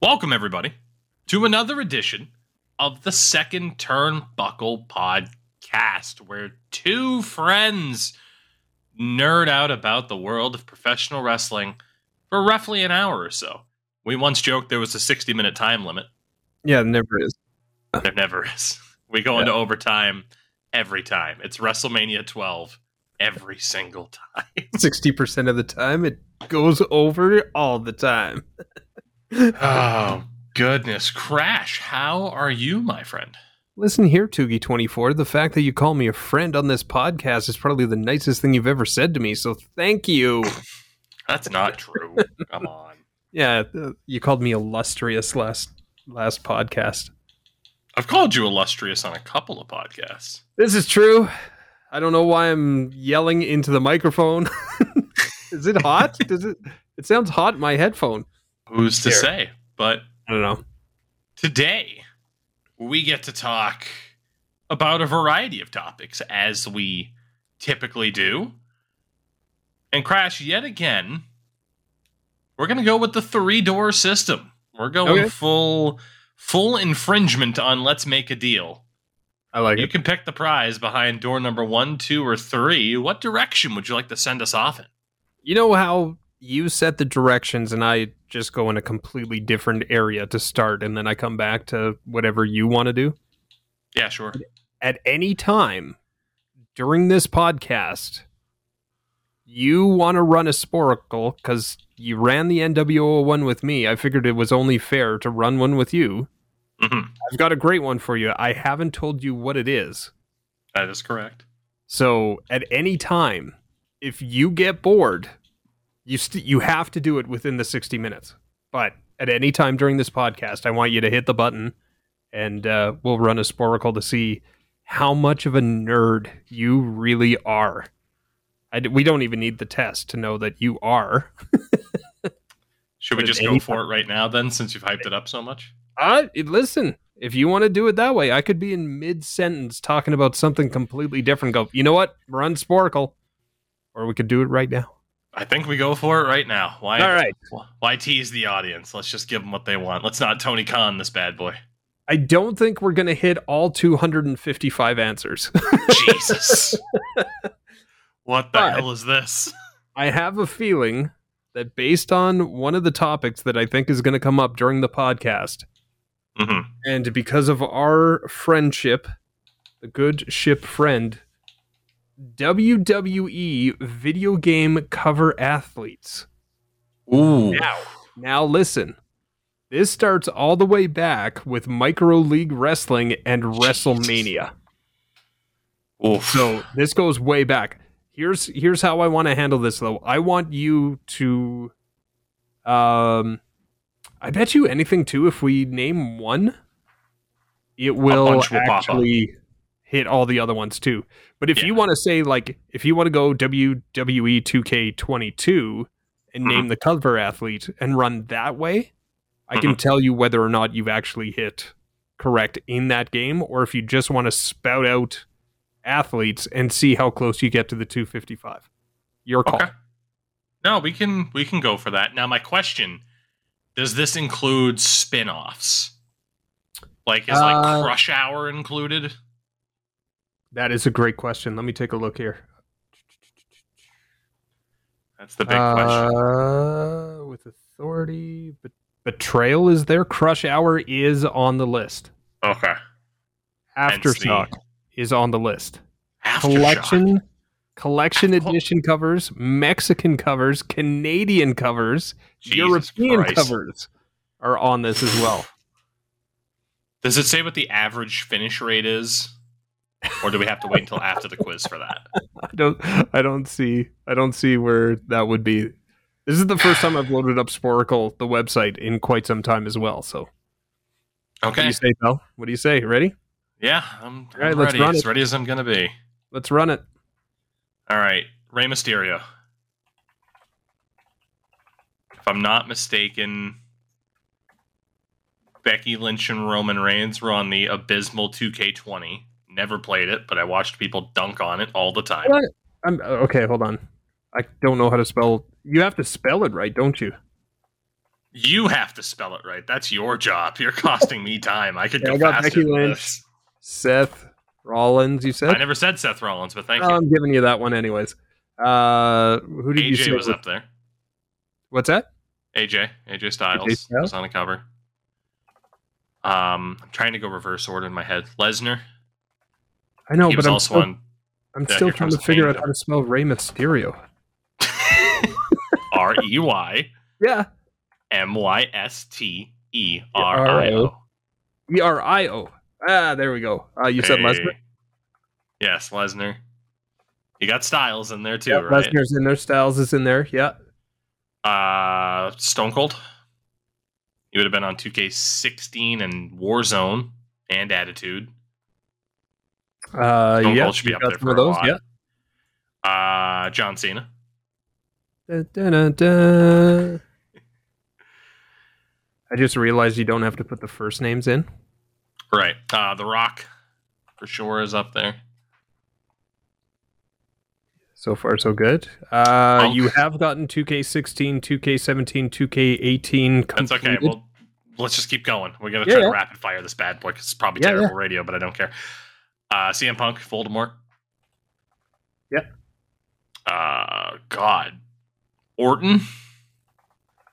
Welcome, everybody, to another edition of the Second Turnbuckle Podcast, where two friends nerd out about the world of professional wrestling for roughly an hour or so. We once joked there was a 60 minute time limit. Yeah, there never is. There never is. We go into overtime every time. It's WrestleMania 12 every single time. Sixty percent of the time, it goes over all the time. oh, goodness. Crash, how are you, my friend? Listen here, Tougie twenty four. The fact that you call me a friend on this podcast is probably the nicest thing you've ever said to me. So thank you. That's not true. Come on. Yeah, uh, you called me illustrious last last podcast. I've called you illustrious on a couple of podcasts. This is true. I don't know why I'm yelling into the microphone. is it hot? Does it? It sounds hot in my headphone. Who's to Here. say? But I don't know. today, we get to talk about a variety of topics as we typically do. And Crash, yet again, we're going to go with the three door system. We're going Okay. full full infringement on let's make a deal. I like it. You it. can pick the prize behind door number one, two, or three. What direction would you like to send us off in? You know how you set the directions and I just go in a completely different area to start and then I come back to whatever you want to do? Yeah, sure. At any time during this podcast, you want to run a Sporcle because you ran the NWO one with me. I figured it was only fair to run one with you. hmm I've got a great one for you. I haven't told you what it is. That is correct. So at any time, if you get bored, you st- you have to do it within the 60 minutes. But at any time during this podcast, I want you to hit the button and uh, we'll run a Sporcle to see how much of a nerd you really are. I d- we don't even need the test to know that you are. Should we just go for it right now then, since you've hyped it up so much? Uh, listen, if you want to do it that way, I could be in mid sentence talking about something completely different. Go, you know what? Run Sporcle. Or we could do it right now. I think we go for it right now. Why? All right. Why tease the audience? Let's just give them what they want. Let's not Tony Khan this bad boy. I don't think we're going to hit all 255 answers. Jesus. what the But- hell is this? I have a feeling that based on one of the topics that I think is going to come up during the podcast, hmm and because of our friendship, the good ship friend, WWE video game cover athletes. Ooh. Now, now listen. This starts all the way back with Micro League Wrestling and WrestleMania. Oof. So this goes way back. Here's here's how I want to handle this though. I want you to um I bet you anything too if we name one it will will pop up. actually hit all the other ones too. But if you want to say like if you want to go WWE 2K22 and Mm-hmm. name the cover athlete and run that way, I can Mhm. tell you whether or not you've actually hit correct in that game or if you just want to spout out athletes and see how close you get to the 255. Your call. Okay. No, we can we can go for that. Now my question, does this include spin-offs? Like is like Uh, Crush Hour included? That is a great question. Let me take a look here. That's the big question. Uh, with authority, but betrayal is there. Crush Hour is on the list. Okay. Aftershock is on the list. Aftershock. Collection, collection edition covers, Mexican covers, Canadian covers, Jesus European Christ. covers are on this as well. Does it say what the average finish rate is? Or do we have to wait until after the quiz for that? I don't I don't see I don't see where that would be. This is the first time I've loaded up Sporcle, the website, in quite some time as well. So okay. what do you say, pal? What do you say? Ready? Yeah, I'm, I'm right, ready. As it. ready as I'm gonna be. Let's run it. All right, Rey Mysterio. If I'm not mistaken, Becky Lynch and Roman Reigns were on the abysmal 2K20. Never played it, but I watched people dunk on it all the time. What? I'm okay, hold on. I don't know how to spell you have to spell it right, don't you? You have to spell it right. That's your job. You're costing me time. I could Yeah, go I got faster Becky Lynch. Seth Rollins, you said? I never said Seth Rollins, but thank Oh, you. I'm giving you that one anyways. Uh, who did you say AJ was up there. What's that? AJ, AJ Styles, AJ Styles? was on the cover. Um, I'm trying to go reverse order in my head. Lesnar, I know, he but I'm still, I'm still trying to figure out how to spell Rey Mysterio. R E Y Yeah, M Y S T E R I O. E R I O. Ah, there we go. Uh, you said Lesnar. Hey. Yes, Lesnar. You got Styles in there too, Yeah, right? Lesnar's in there. Styles is in there. Yeah. Uh, Stone Cold. He would have been on 2K16 and Warzone and Attitude. Uh, Stone yeah. Cold should be up there for of a those. lot. Yeah. Uh, John Cena. Dun, dun, dun, dun. I just realized you don't have to put the first names in. Right. Uh, The Rock, for sure, is up there. So far, so good. Uh, Punk. you have gotten 2K16, 2K17, 2K18 That's okay. Well, let's just keep going. We're gonna Yeah, try yeah. to rapid fire this bad boy because it's probably Yeah, terrible radio, but I don't care. Uh, CM Punk, Voldemort. Yeah. Uh, God, Orton.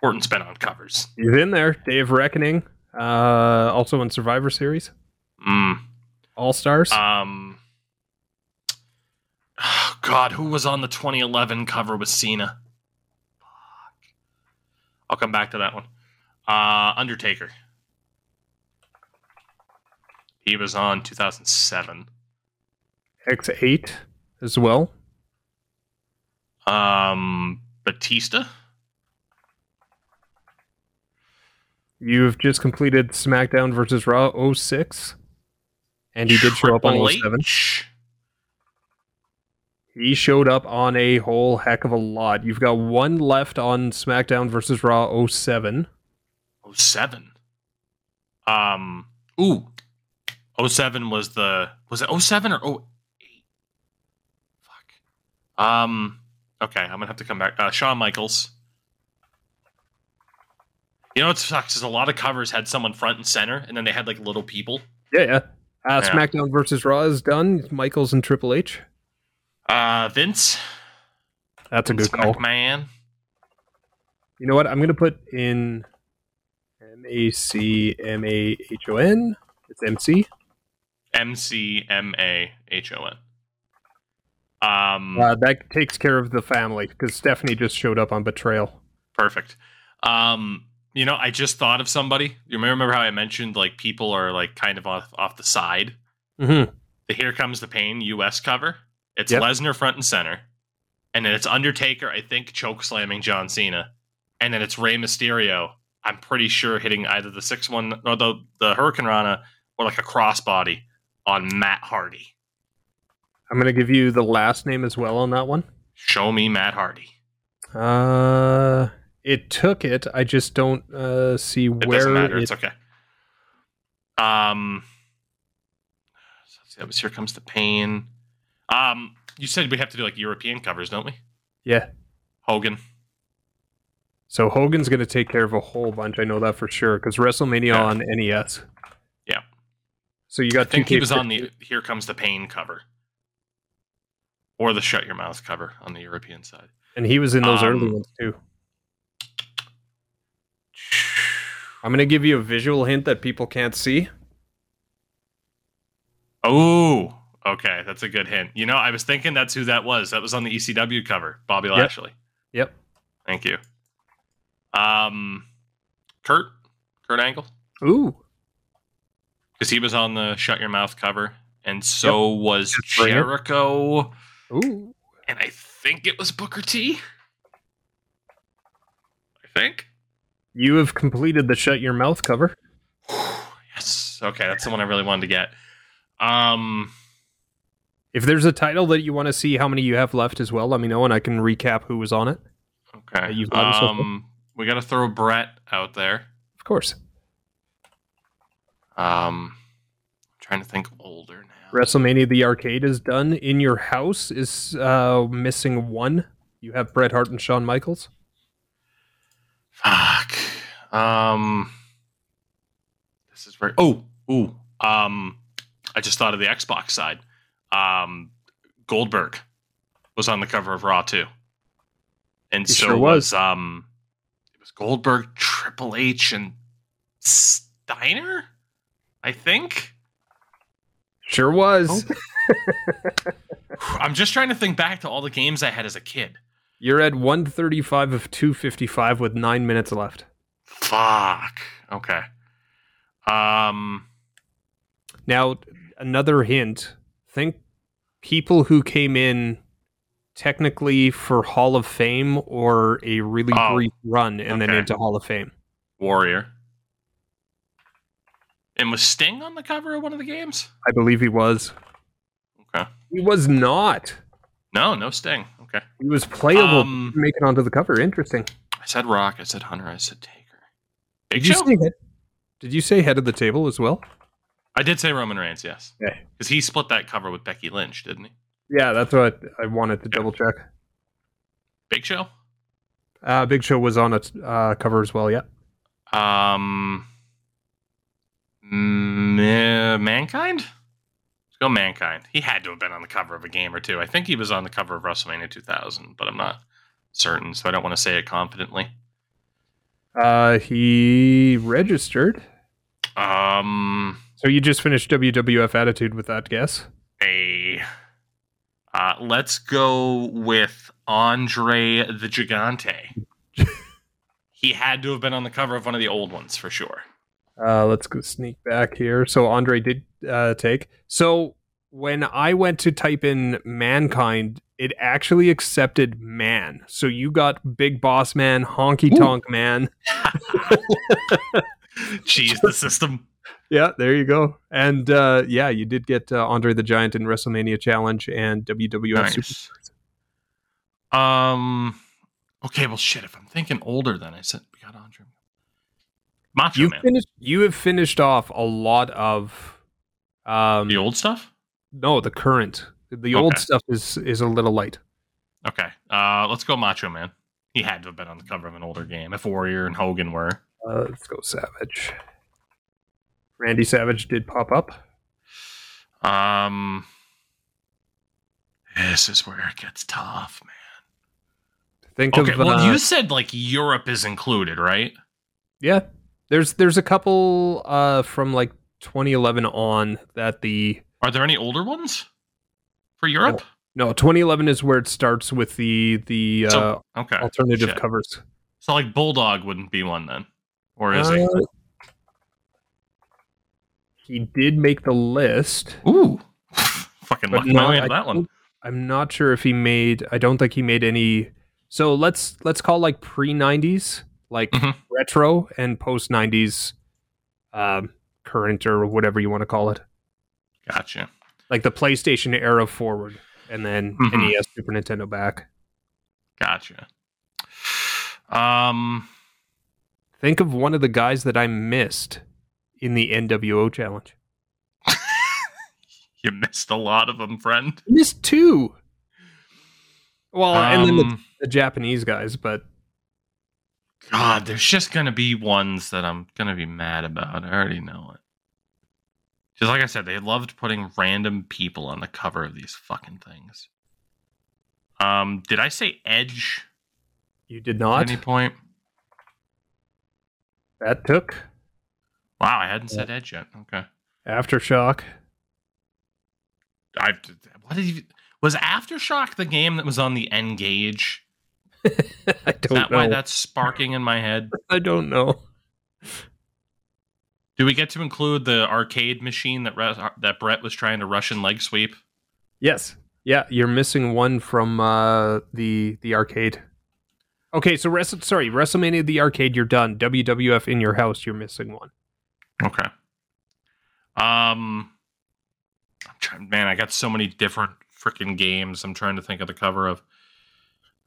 Orton's been on covers. He's in there. Day of Reckoning. Uh, also in Survivor Series. Mm. All Stars. Um. God, who was on the 2011 cover with Cena? Fuck. I'll come back to that one. Uh, Undertaker. He was on 2007. X8 as well. Um, Batista. You've just completed SmackDown versus Raw 06. And he did show up on Triple 07. H. He showed up on a whole heck of a lot. You've got one left on SmackDown versus Raw 07. 07. Um, ooh. 07 was the, was it 07 or 08? Fuck. Um, okay, I'm gonna have to come back. Uh, Shawn Michaels. You know what sucks is a lot of covers had someone front and center, and then they had like little people. Yeah, yeah. Uh, Yeah. SmackDown versus Raw is done. Michaels and Triple H. Uh, Vince. That's a Vince good call. McMahon. You know what? I'm going to put in M A C M A H O N. It's MC. M C M A H O N. Um, Uh, that takes care of the family because Stephanie just showed up on Betrayal. Perfect. Um, you know, I just thought of somebody. You remember how I mentioned like people are like kind of off off the side. Mm-hmm. The Here Comes the Pain U.S. cover. It's Yep. Lesnar front and center, and then it's Undertaker. I think choke slamming John Cena, and then it's Rey Mysterio. I'm pretty sure hitting either the six one or the the hurricanrana or like a crossbody on Matt Hardy. I'm going to give you the last name as well on that one. Show me Matt Hardy. Uh, it took it. I just don't uh, see where It where doesn't matter. it- It's okay. Um, so that was Here Comes the Pain. Um, you said we have to do like European covers, don't we? Yeah. Hogan. So Hogan's going to take care of a whole bunch. I know that for sure because WrestleMania Yeah. on NES. So you got I think he was on the Here Comes the Pain cover, or the Shut Your Mouth cover on the European side. and he was in those early Um, ones too. I'm going to give you a visual hint that people can't see. Oh, okay, that's a good hint. You know, I was thinking that's who that was. That was on the ECW cover, Bobby Yep. Lashley. Yep. Thank you. Um, Kurt, Kurt Angle. Ooh. Because he was on the Shut Your Mouth cover, and so was Just. Jericho, Ooh. and I think it was Booker T. I think. You have completed the Shut Your Mouth cover. yes. Okay, that's the one I really wanted to get. Um, If there's a title that you want to see how many you have left as well, let me know and I can recap who was on it. okay. you've gotten so? Um, we got to throw Bret out there. Of course. Um, I'm trying to think older now. WrestleMania the arcade is done. In your house is uh, missing one. You have Bret Hart and Shawn Michaels. Fuck. Um, this is very. Oh, ooh. Um, I just thought of the Xbox side. Um, Goldberg was on the cover of Raw too, and He so sure was. was. um, it was Goldberg, Triple H, and Steiner. I think. Sure was. I'm just trying to think back to all the games I had as a kid. You're at 135 of 255 with nine minutes left. Fuck. Okay. Um. Now, another hint. Think people who came in technically for Hall of Fame or a really Oh, brief run and then into Hall of Fame. Warrior. And was Sting on the cover of one of the games? I believe he was. Okay. He was not. No, no Sting. Okay. He was playable. Um, make it onto the cover. Interesting. I said Rock. I said Hunter. I said Taker. Big Did you, Show? say head, did you say head of the table as well? I did say Roman Reigns, yes. Okay. Because he split that cover with Becky Lynch, didn't he? Yeah, that's what I wanted to double check. Big Show? Uh, Big Show was on a uh, cover as well. Yeah. Um. Ma- Mankind? Let's go Mankind. He had to have been on the cover of a game or two. I think he was on the cover of WrestleMania 2000, but I'm not certain, so I don't want to say it confidently. Uh, he registered. Um. So you just finished WWF Attitude with that guess? a uh, let's go with Andre the Gigante. he had to have been on the cover of one of the old ones for sure. Uh, let's go sneak back here. So Andre did uh, take. So when I went to type in mankind, it actually accepted man. So you got big boss man, honky tonk man. Jeez, the system. Yeah, there you go. And uh, yeah, you did get uh, Andre the Giant in WrestleMania Challenge and WWF Super. Nice. Um. Okay, well, shit. If I'm thinking older, then I said we got Andre. Macho You Man. finished. You have finished off a lot of. Um, the old stuff. no, the current. The old stuff is is a little light. Okay. Uh, let's go Macho Man. He had to have been on the cover of an older game. If Warrior and Hogan were. Uh, let's go Savage. Randy Savage did pop up. Um. This is where it gets tough, man. Think Okay, of well, uh, you said like Europe is included, right? yeah. There's there's a couple uh, from like 2011 on that the Are there any older ones for Europe? no 2011 is where it starts with the the uh, okay. alternative shit. covers. So like Bulldog wouldn't be one then, or is he? Uh, he did make the list. Ooh, fucking lucky no, my way I into that one. I'm not sure if he made. I don't think he made any. So let's let's call like pre 90s, like Mhm. retro, and post 90s, um, current or whatever you want to call it, Gotcha. like the PlayStation era forward, and then Mhm. NES, Super Nintendo back. Gotcha. Um, Think of one of the guys that I missed in the NWO challenge. you missed a lot of them, friend. Missed two. Well, and then the, Um, the Japanese guys, but God, there's just gonna be ones that I'm gonna be mad about. I already know it. Just like I said, they loved putting random people on the cover of these fucking things. Um, did I say Edge you did not. at any point? That took Wow, I hadn't said Edge yet. Okay. aftershock. I've. what did you was Aftershock the game that was on the N-Gage? I Is don't that know. why that's sparking in my head? I don't know. Do we get to include the arcade machine that Re- that Bret was trying to Russian leg sweep? Yes. Yeah, you're missing one from uh, the the arcade. Okay, so Wrestle, sorry, WrestleMania the arcade, you're done. WWF in your house, you're missing one. Okay. Um, I'm trying, man, I got so many different freaking games. I'm trying to think of the cover of.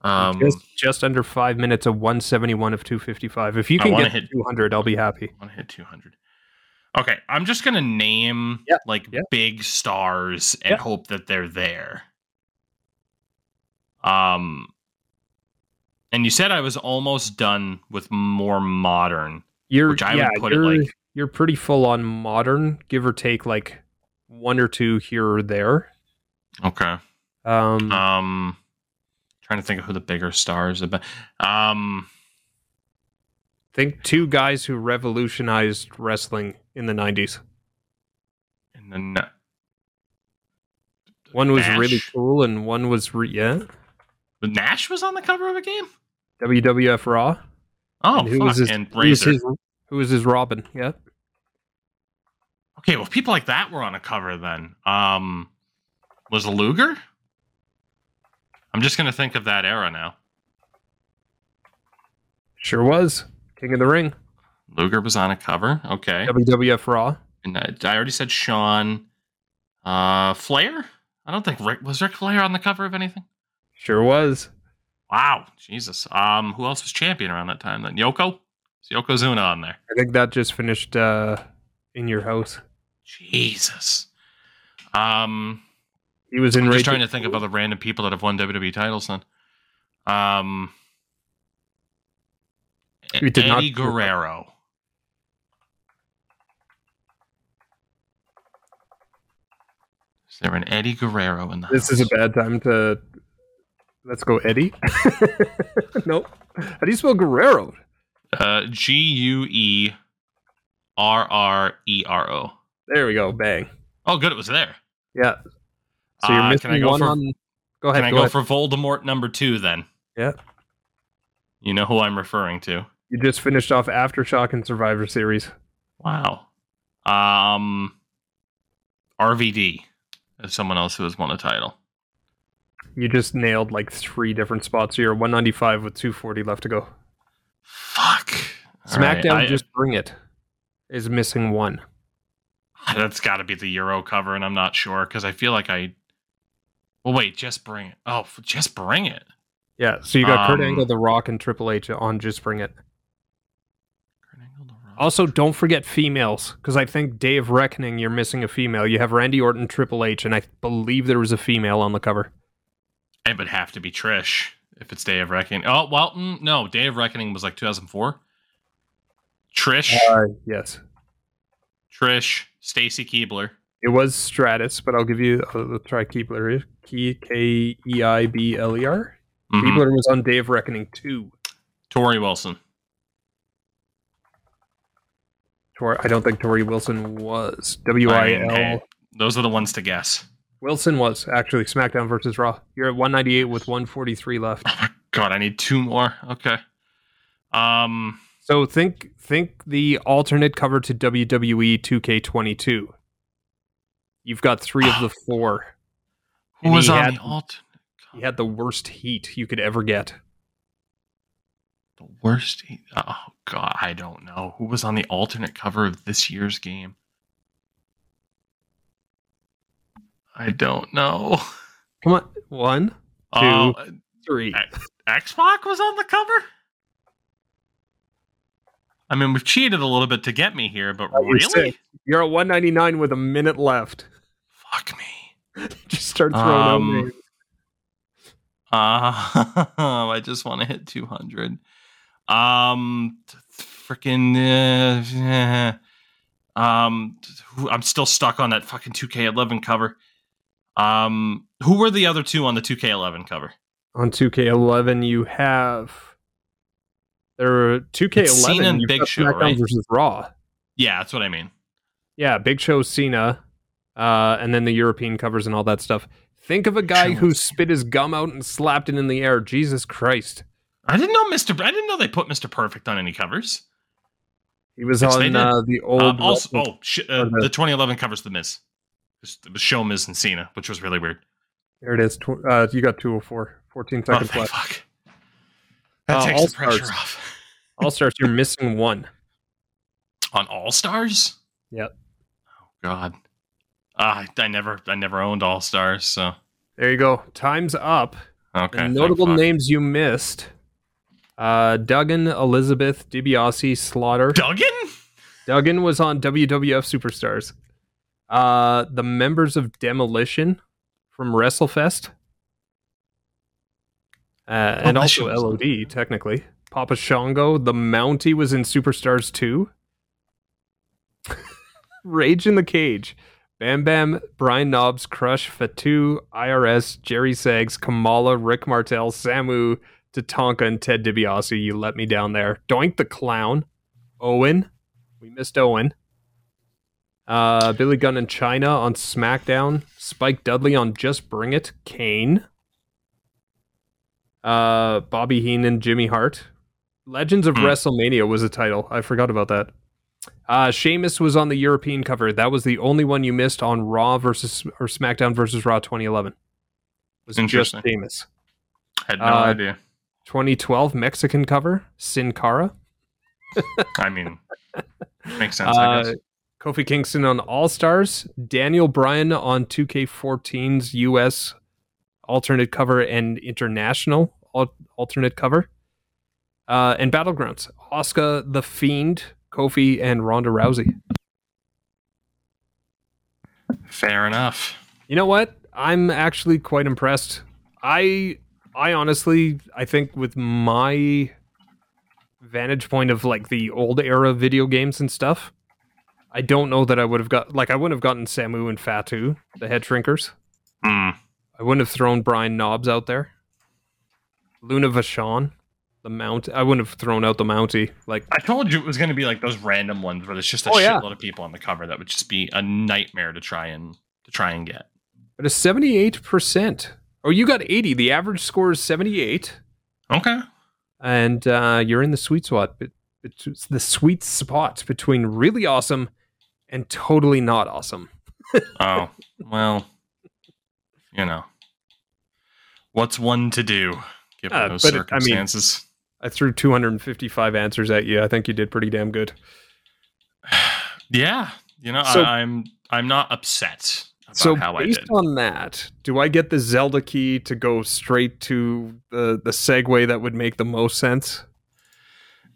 Um, just, just under five minutes of 171 of 255. If you can get hit- 200, I'll be happy. I want to hit 200. Okay, I'm just gonna name Yeah, like yeah. big stars and Yeah. hope that they're there. Um, and you said I was almost done with more modern. You're Which I yeah, would put it like- you're pretty full on modern, give or take like one or two here or there. Okay. Um, Um, trying to think of who the bigger stars have been. Um, think two guys who revolutionized wrestling in the '90s. and then One was Nash? really cool, and one was re- yeah but Nash was on the cover of a game. WWF Raw. Oh, and who fuck. was his, and who was his who was his Robin? Yeah, Okay, well, people like that were on a cover then. Um, was Luger? I'm just gonna think of that era now. sure was King of the Ring. Luger was on a cover. Okay, WWF Raw. and I, I already said Shawn. Uh, Flair. I don't think Ric was Ric Flair on the cover of anything. Sure was. Wow, Jesus. Um, who else was champion around that time then? Yoko. Is Yokozuna on there? I think that just finished uh, in your house. Jesus. Um, He was in. I'm just trying to think of other random people that have won WWE titles then. Um, did not- Eddie Guerrero. Is there an Eddie Guerrero in the This is a bad time to. Let's go, Eddie. nope. How do you spell Guerrero? uh, G U E R R E R O. There we go. Bang. Oh, good, it was there. Yeah. So you're Uh, missing can I go one for- on. Go ahead. Can I go go for Voldemort number two then? Yeah. You know who I'm referring to. You just finished off Aftershock and Survivor Series. Wow. Um, RVD is someone else who has won a title. You just nailed like three different spots. You're 195 with 240 left to go. Fuck. All right, SmackDown, I- just bring it. Is missing one. that's got to be the Euro cover, and I'm not sure because I feel like I. Well, wait, just bring it. Oh, just bring it. Yeah. So you got Kurt Um, Angle, The Rock, and Triple H on Just Bring It. Kurt Angle, The Rock. Also, don't forget females because I think Day of Reckoning, you're missing a female. You have Randy Orton, Triple H, and I believe there was a female on the cover. It would have to be Trish if it's Day of Reckoning. Oh, well, mm, no, Day of Reckoning was like 2004. Trish, Uh, yes. Trish, Stacy Keibler. It was Stratus, but I'll give you. Let's try Keibler. K E I B L E R. Mhm. Keibler was on Day of Reckoning 2. Torrie Wilson. Tor- I don't think Torrie Wilson was. W I L. those are the ones to guess. Wilson was actually SmackDown versus Raw. You're at 198 with 143 left. Oh my god, I need two more. Okay. Um, So think think the alternate cover to WWE 2K22. You've got three of the four. who And was on had- the alt? He had the worst heat you could ever get. The worst. Heat? Oh god, I don't know who was on the alternate cover of this year's game. I don't know. Come on, one, Uh, three. X Pac was on the cover. I mean, we've cheated a little bit to get me here, but really. You're at 199 with a minute left. Fuck me. Just start throwing out Um, names. Uh, I just want to hit 200. Um, freaking, uh, um, I'm still stuck on that fucking 2K11 cover. Um, who were the other two on the 2K11 cover? On 2K11, you have there are 2K11. It's Cena and Big Show, right? versus Raw. Yeah, that's what I mean. Yeah, Big Show, Cena, uh, and then the European covers and all that stuff. Think of a guy who spit his gum out and slapped it in the air. Jesus Christ. I didn't know Mr. I didn't know they put Mr. Perfect on any covers. He was Yes, they on uh, the old. Um, also, oh, sh- uh, the- the 2011 covers The Miz. It was Show Miz and Cena, which was really weird. There it is. Tw- uh, you got 204. 14 Oh, seconds thank left. fuck. That Uh, takes the pressure All-Stars. off. All stars, you're missing one. On All Stars? Yep. Oh God. Ah, I, never, I never owned All Stars, so There you go. Time's up. okay. The notable names you missed uh, Duggan, Elizabeth, DiBiase, Slaughter. Duggan. Duggan was on WWF Superstars. Uh, the members of Demolition from WrestleFest. Uh, and also LOD, technically. Papa Shango, the Mountie was in Superstars 2. Rage in the Cage. Bam Bam, Brian Knobbs, Crush, Fatu, IRS, Jerry Sags, Kamala, Rick Martel, Samu, Tatanka, and Ted DiBiase. You let me down there. Doink the Clown. Owen. We missed Owen. Uh, Billy Gunn and Chyna on SmackDown. Spike Dudley on Just Bring It. Kane. Uh, Bobby Heenan, and Jimmy Hart. Legends of Hmm. WrestleMania was a title. I forgot about that. Uh, Sheamus was on the European cover. That was the only one you missed on Raw versus or SmackDown versus Raw 2011. It Was just Interesting. Sheamus. Had no Uh, idea. 2012 Mexican cover. Sin Cara. I mean, makes sense. I Uh, guess. Kofi Kingston on All Stars. Daniel Bryan on 2K14's US alternate cover and international al- alternate cover. Uh, and Battlegrounds. Oscar the Fiend, Kofi, and Ronda Rousey. Fair enough. You know what? I'm actually quite impressed. I I honestly I think with my vantage point of like the old era video games and stuff, I don't know that I would have got like I wouldn't have gotten Samu and Fatu, the head shrinkers. Hmm. I wouldn't have thrown Brian Knobbs out there. Luna Vachon, the mount. I wouldn't have thrown out the Mountie. Like I told you it was going to be like those random ones where there's just a Oh, yeah. shitload of people on the cover that would just be a nightmare to try and to try and get. but a 78%. Oh, you got 80. The average score is 78. Okay. and uh, you're in the sweet spot. bet- It's the sweet spot between really awesome and totally not awesome. Oh well, you know, what's one to do given Uh, those but it- I mean- circumstances? I threw 255 answers at you. I think you did pretty damn good. yeah, you know, So- I, I'm I'm not upset about so how I based on that, do I get the Zelda key to go straight to the the segue that would make the most sense?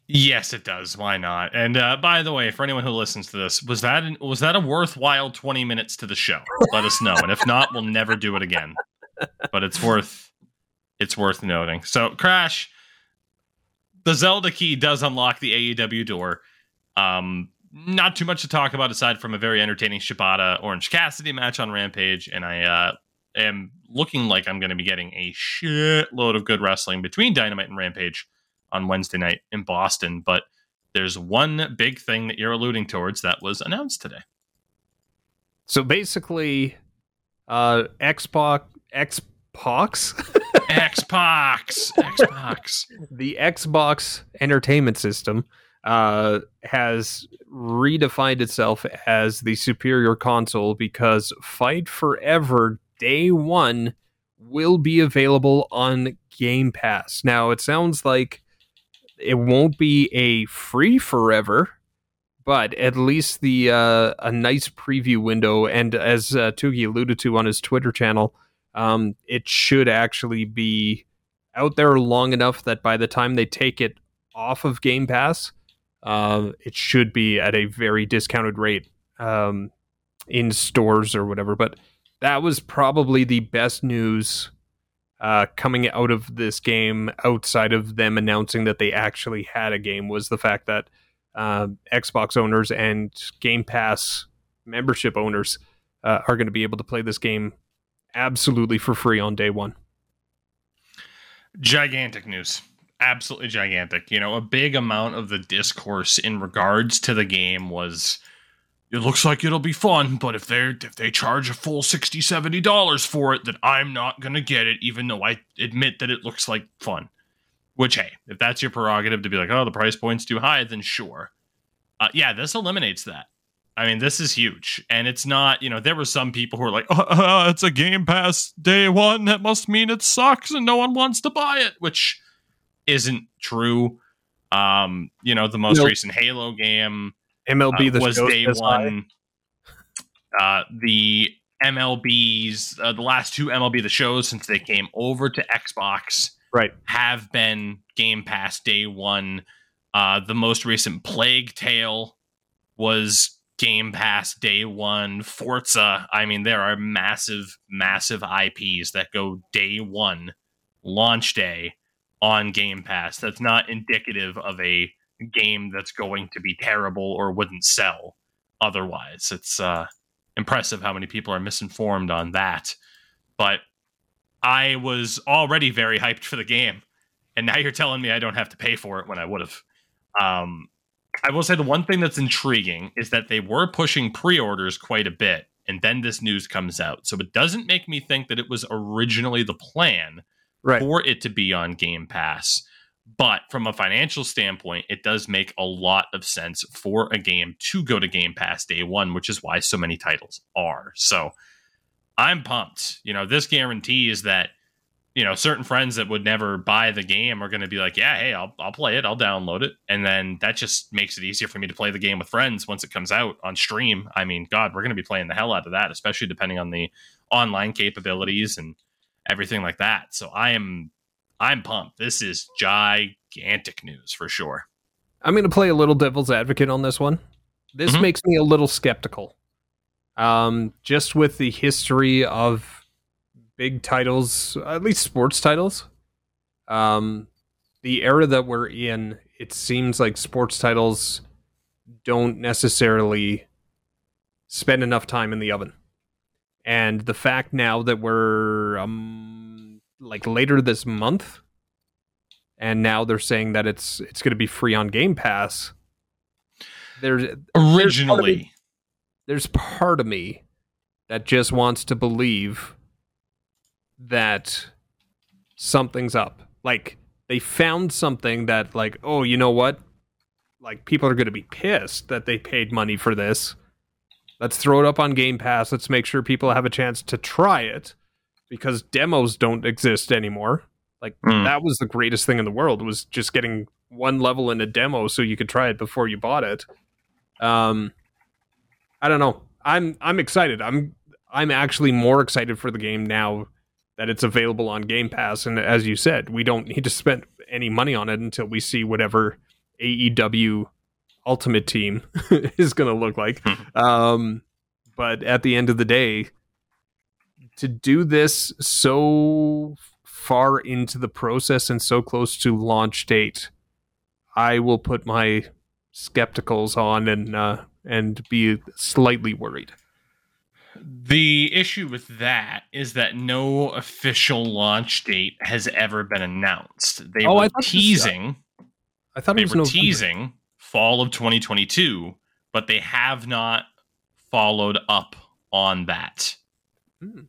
Yes, it does. Why not? And uh, by the way, for anyone who listens to this, was that an, was that a worthwhile twenty minutes to the show? Let us know, and if not, we'll never do it again. But it's worth it's worth noting. So, Crash, the Zelda key does unlock the AEW door. Um, not too much to talk about aside from a very entertaining Shibata Orange Cassidy match on Rampage, and I uh, am looking like I'm going to be getting a shitload of good wrestling between Dynamite and Rampage on Wednesday night in Boston. But there's one big thing that you're alluding towards that was announced today. So basically, uh, Xbox Xbox Xbox, Xbox. the Xbox Entertainment System uh, has redefined itself as the superior console because Fight Forever Day One will be available on Game Pass. Now, it sounds like it won't be a free forever, but at least the uh, a nice preview window. And as uh, Tougie alluded to on his Twitter channel, um, it should actually be out there long enough that by the time they take it off of Game Pass, uh, it should be at a very discounted rate um, in stores or whatever. But that was probably the best news uh, coming out of this game outside of them announcing that they actually had a game was the fact that uh, Xbox owners and Game Pass membership owners uh, are going to be able to play this game absolutely for free on day one. gigantic news. Absolutely gigantic. You know a big amount of the discourse in regards to the game was it looks like it'll be fun but if they're if they charge a full 60 70 dollars for it then i'm not gonna get it even though i admit that it looks like fun. Which hey if that's your prerogative to be like oh the price point's too high then sure. Uh, yeah this eliminates that I mean, this is huge. And it's not, you know, there were some people who were like, oh, uh, it's a Game Pass day one. That must mean it sucks and no one wants to buy it, which isn't true. Um, you know, the most Nope. recent Halo game MLB uh, the was day one. Uh, the MLBs, uh, the last two MLB the shows since they came over to Xbox, Right. have been Game Pass day one. Uh, the most recent Plague Tale was Game Pass day one. Forza, I mean, there are massive, massive IPs that go day one, launch day on Game Pass. That's not indicative of a game that's going to be terrible or wouldn't sell otherwise. It's uh, impressive how many people are misinformed on that. But I was already very hyped for the game, and now you're telling me I don't have to pay for it when I would have. Um, I will say the one thing that's intriguing is that they were pushing pre-orders quite a bit, and then this news comes out. So it doesn't make me think that it was originally the plan Right. for it to be on Game Pass. But from a financial standpoint, it does make a lot of sense for a game to go to Game Pass day one, which is why so many titles are. So I'm pumped. You know, this guarantees that, you know, certain friends that would never buy the game are going to be like, yeah, hey, I'll, I'll play it, I'll download it. And then that just makes it easier for me to play the game with friends once it comes out on stream. I mean, God, we're going to be playing the hell out of that, especially depending on the online capabilities and everything like that. So I am I'm pumped. This is gigantic news for sure. I'm going to play a little devil's advocate on this one. This Mhm. makes me a little skeptical. Um, just with the history of big titles, at least sports titles. Um, the era that we're in, it seems like sports titles don't necessarily spend enough time in the oven. And the fact now that we're um like later this month and now they're saying that it's it's going to be free on Game Pass. There's Originally, there's part of me that just wants to believe that something's up. Like they found something that like, oh, you know what? Like people are going to be pissed that they paid money for this. Let's throw it up on Game Pass. Let's make sure people have a chance to try it because demos don't exist anymore. Like Mm. that was the greatest thing in the world was just getting one level in a demo so you could try it before you bought it. Um I don't know. I'm I'm excited. I'm I'm actually more excited for the game now that it's available on Game Pass and as you said, we don't need to spend any money on it until we see whatever AEW Ultimate Team is going to look like. um but at the end of the day to do this so far into the process and so close to launch date, I will put my skepticals on and uh, and be slightly worried. The issue with that is that no official launch date has ever been announced. They Oh, I were this- teasing. I thought they it was were November. teasing fall of 2022, but they have not followed up on that. Okay.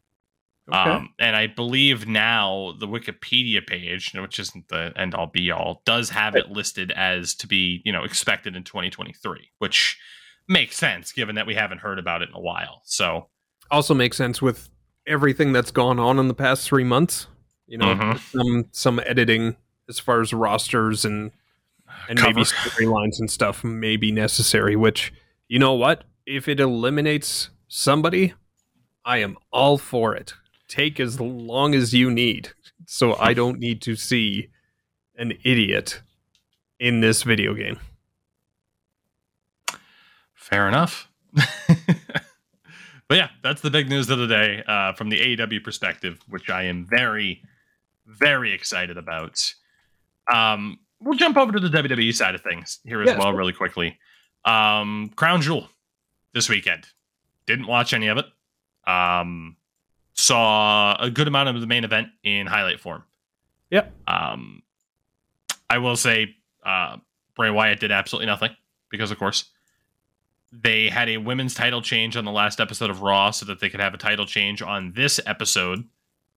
Um, and I believe now the Wikipedia page, which isn't the end all be all, does have it listed as to be, you know, expected in 2023, which makes sense given that we haven't heard about it in a while. So, also makes sense with everything that's gone on in the past three months. You know, Mhm. some some editing as far as rosters and and Cover. maybe storylines and stuff may be necessary. Which you know what, if it eliminates somebody, I am all for it. Take as long as you need, so I don't need to see an idiot in this video game. fair enough. but yeah, that's the big news of the day uh, from the AEW perspective, which I am very, very excited about. Um, we'll jump over to the WWE side of things here as Yeah, well, really quickly. Um, Crown Jewel this weekend. Didn't watch any of it. Um, saw a good amount of the main event in highlight form. Yep. Um, I will say uh, Bray Wyatt did absolutely nothing because, of course, they had a women's title change on the last episode of Raw so that they could have a title change on this episode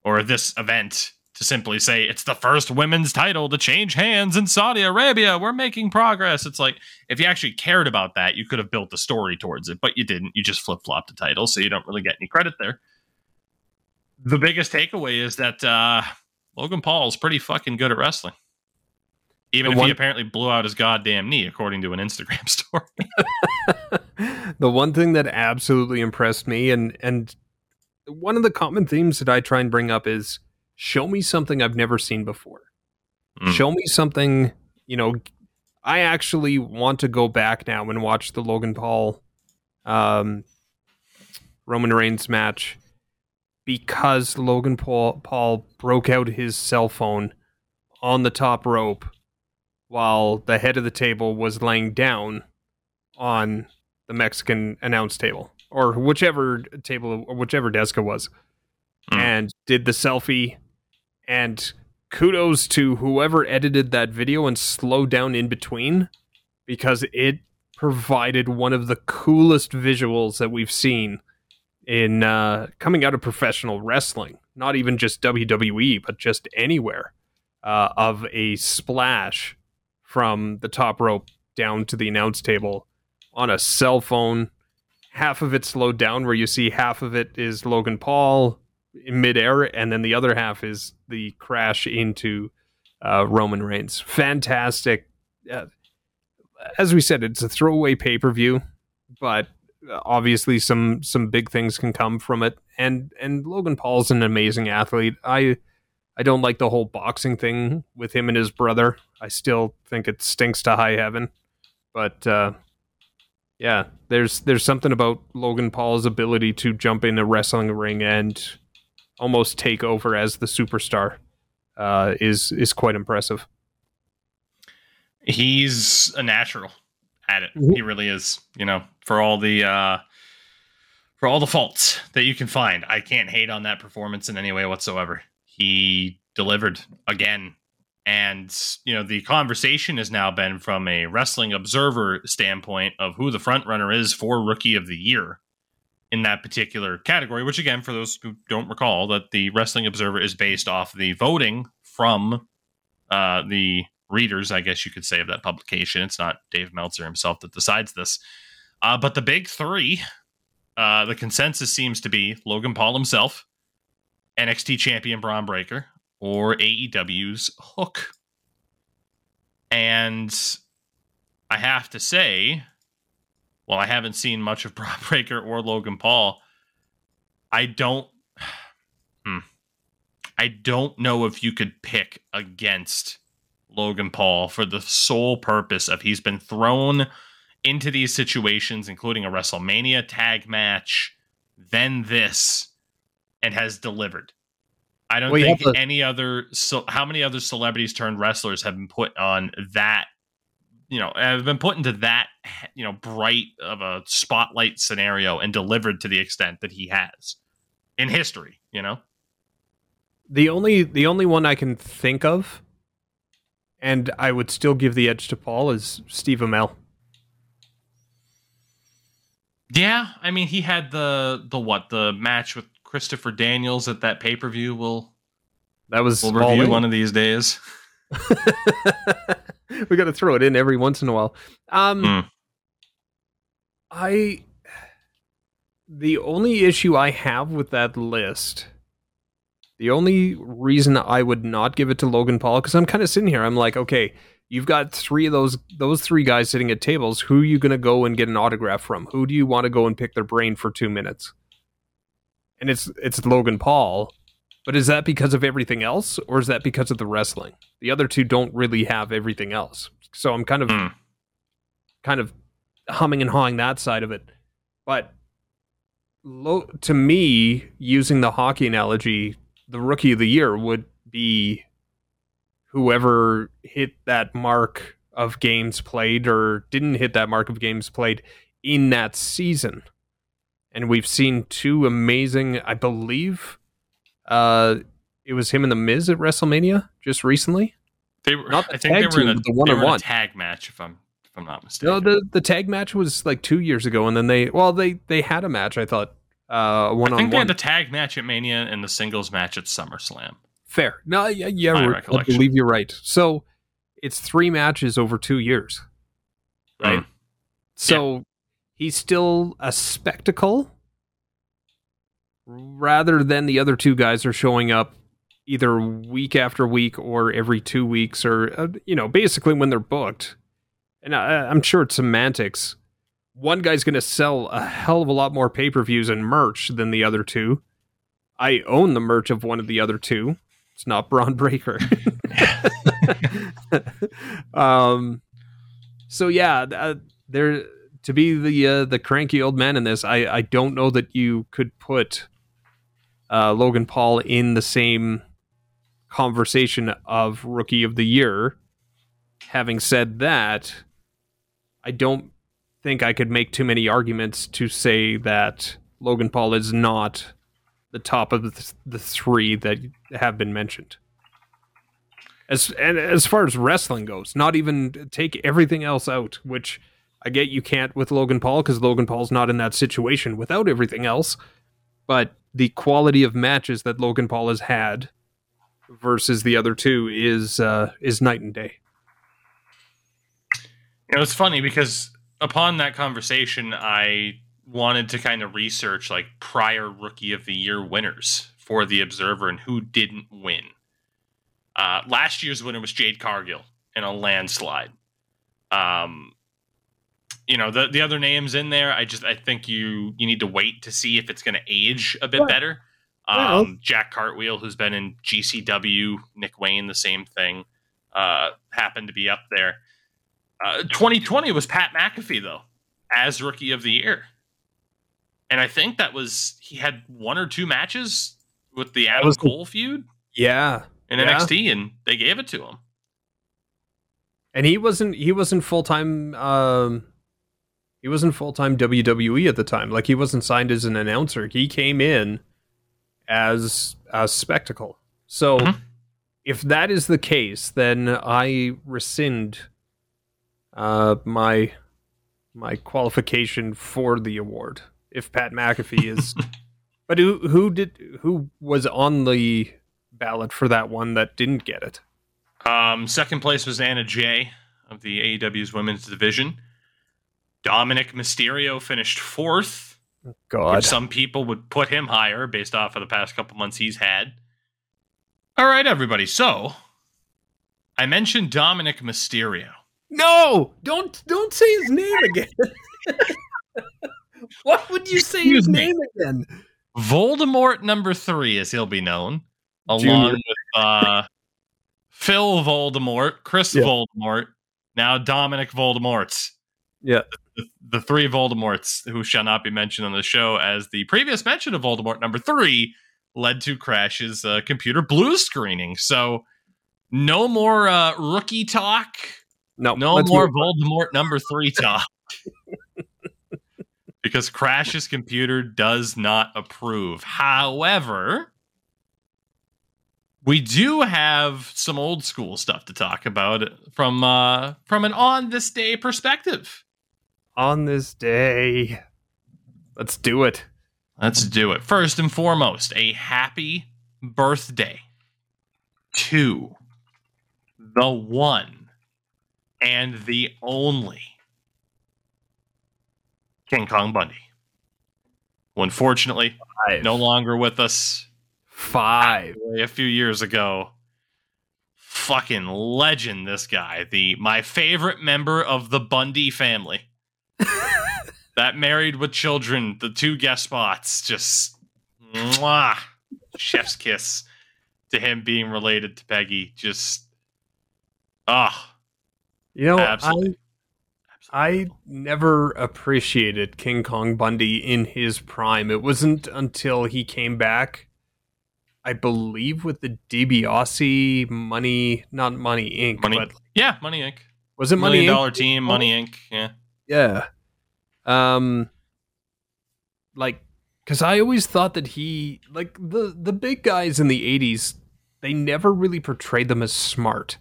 or this event to simply say it's the first women's title to change hands in Saudi Arabia. We're making progress. It's like if you actually cared about that, you could have built a story towards it, but you didn't. You just flip flopped the title, so you don't really get any credit there. The biggest takeaway is that uh, Logan Paul is pretty fucking good at wrestling. Even The if one- he apparently blew out his goddamn knee, according to an Instagram story. the one thing that absolutely impressed me and and one of the common themes that I try and bring up is show me something I've never seen before. Mm. Show me something, you know, I actually want to go back now and watch the Logan Paul um Roman Reigns match because Logan Paul Paul broke out his cell phone on the top rope while the head of the table was laying down on the Mexican announce table or whichever table or whichever desk it was Mm. and did the selfie and kudos to whoever edited that video and slowed down in between because it provided one of the coolest visuals that we've seen in uh, coming out of professional wrestling not even just WWE but just anywhere uh, of a splash from the top rope down to the announce table on a cell phone half of it slowed down where you see half of it is Logan Paul in midair, and then the other half is the crash into uh, Roman Reigns. Fantastic. Uh, as we said, it's a throwaway pay per view, but obviously some some big things can come from it. And and Logan Paul's an amazing athlete. I I don't like the whole boxing thing with him and his brother. I still think it stinks to high heaven. But uh, yeah, there's there's something about Logan Paul's ability to jump in a wrestling ring and almost take over as the superstar uh, is is quite impressive. He's a natural at it. Mhm. He really is. You know, for all the uh for all the faults that you can find, I can't hate on that performance in any way whatsoever. He delivered again. And, you know, the conversation has now been from a wrestling observer standpoint of who the front runner is for rookie of the year in that particular category, which again, for those who don't recall, that the Wrestling Observer is based off the voting from uh, the readers, I guess you could say, of that publication. It's not Dave Meltzer himself that decides this. Uh, but the big three, uh, the consensus seems to be Logan Paul himself, NXT champion Bron Breakker, or AEW's Hook. And I have to say, well, I haven't seen much of Bron Breakker or Logan Paul. I don't. Hmm. I don't know if you could pick against Logan Paul for the sole purpose of he's been thrown into these situations, including a WrestleMania tag match, then this, and has delivered. I don't Well, think to- any other. So, how many other celebrities turned wrestlers have been put on that? You know, have been put into that you know bright of a spotlight scenario and delivered to the extent that he has in history. You know, The only the only one I can think of, and I would still give the edge to Paul is Steve Amell. yeah. I mean, he had the the what the match with Christopher Daniels at that pay per view. We'll That was we'll review in. one of these days. we got to throw it in every once in a while. Um, Hmm. I the only issue I have with that list, the only reason I would not give it to Logan Paul, because I'm kind of sitting here, I'm like, okay, you've got three of those those three guys sitting at tables. Who are you going to go and get an autograph from? Who do you want to go and pick their brain for two minutes? And it's it's Logan Paul. But is that because of everything else, or is that because of the wrestling? The other two don't really have everything else. So I'm kind of Hmm. kind of humming and hawing that side of it. But lo- to me, using the hockey analogy, the rookie of the year would be whoever hit that mark of games played or didn't hit that mark of games played in that season. And we've seen two amazing, I believe, uh, it was him and the Miz at WrestleMania just recently. They were, Not the I think they tag were in a, the they were in a one-on-one. tag match. If I'm if I'm not mistaken. No, the the tag match was like two years ago, and then they well they they had a match. I thought uh one I on think they one. had the tag match at Mania and the singles match at SummerSlam. Fair. No, yeah, yeah I believe you're right. So it's three matches over two years, right? Mm. So he's still a spectacle, rather than the other two guys are showing up either week after week or every two weeks, or uh, you know, basically when they're booked. And I, I'm sure it's semantics. One guy's going to sell a hell of a lot more pay per views and merch than the other two. I own the merch of one of the other two. It's not Bron Breakker. um, so yeah, uh, there to be the uh, the cranky old man in this. I I don't know that you could put uh, Logan Paul in the same conversation of rookie of the year. Having said that, I don't think I could make too many arguments to say that Logan Paul is not the top of the, th- the three that have been mentioned. As and as far as wrestling goes, not even take everything else out, which I get you can't with Logan Paul because Logan Paul's not in that situation without everything else. But the quality of matches that Logan Paul has had versus the other two is uh, is night and day. You know, it's funny because upon that conversation, I wanted to kind of research like prior rookie of the year winners for the Observer and who didn't win. Uh, last year's winner was Jade Cargill in a landslide. Um, you know the the other names in there. I just I think you you need to wait to see if it's going to age a bit Yeah. better. Well- Um, Jack Cartwheel, who's been in GCW, Nick Wayne, the same thing, uh, happened to be up there. Uh, 2020 was Pat McAfee though, as rookie of the year, and I think that was he had one or two matches with the Adam was Cole feud Yeah, in Yeah. NXT, and they gave it to him. and he wasn't he wasn't full time. Um, he wasn't full time WWE at the time. Like he wasn't signed as an announcer. He came in as a spectacle. So, Mhm. if that is the case, then I rescind uh, my my qualification for the award. If Pat McAfee is, but who who did who was on the ballot for that one that didn't get it? Um, second place was Anna Jay of the AEW's women's division. Dominik Mysterio finished fourth, God, some people would put him higher based off of the past couple months he's had. All right, everybody. So I mentioned Dominik Mysterio. no! Don't don't say his name again. what would you say his me. name again? Voldemort number three, as he'll be known, along Junior. with uh, Phil Voldemort, Chris Yeah. Voldemort, now Dominic Voldemort. Yeah. The, the three Voldemorts who shall not be mentioned on the show, as the previous mention of Voldemort number three led to Crash's uh, computer blue screening. So, no more uh, rookie talk, No, no more Voldemort number three talk. because Crash's computer does not approve. However, we do have some old school stuff to talk about from uh, from an on this day perspective. On this day. Let's do it. Let's do it. First and foremost, a happy birthday to the one and the only King Kong Bundy. Who unfortunately Five. no longer with us five. a few years ago. Fucking legend, this guy. The my favorite member of the Bundy family. That married with children, the two guest spots, just mwah, chef's kiss to him being related to Peggy. Just ah, You know, Absolutely. I I never appreciated King Kong Bundy in his prime. It wasn't until he came back, I believe, with the DiBiase Money, not Money Inc. Money- but yeah, Money Inc. was it Money Million Inc? Dollar Team, Money Inc. Yeah, Yeah. Um like cuz I always thought that he like the the big guys in the 80s they never really portrayed them as smart.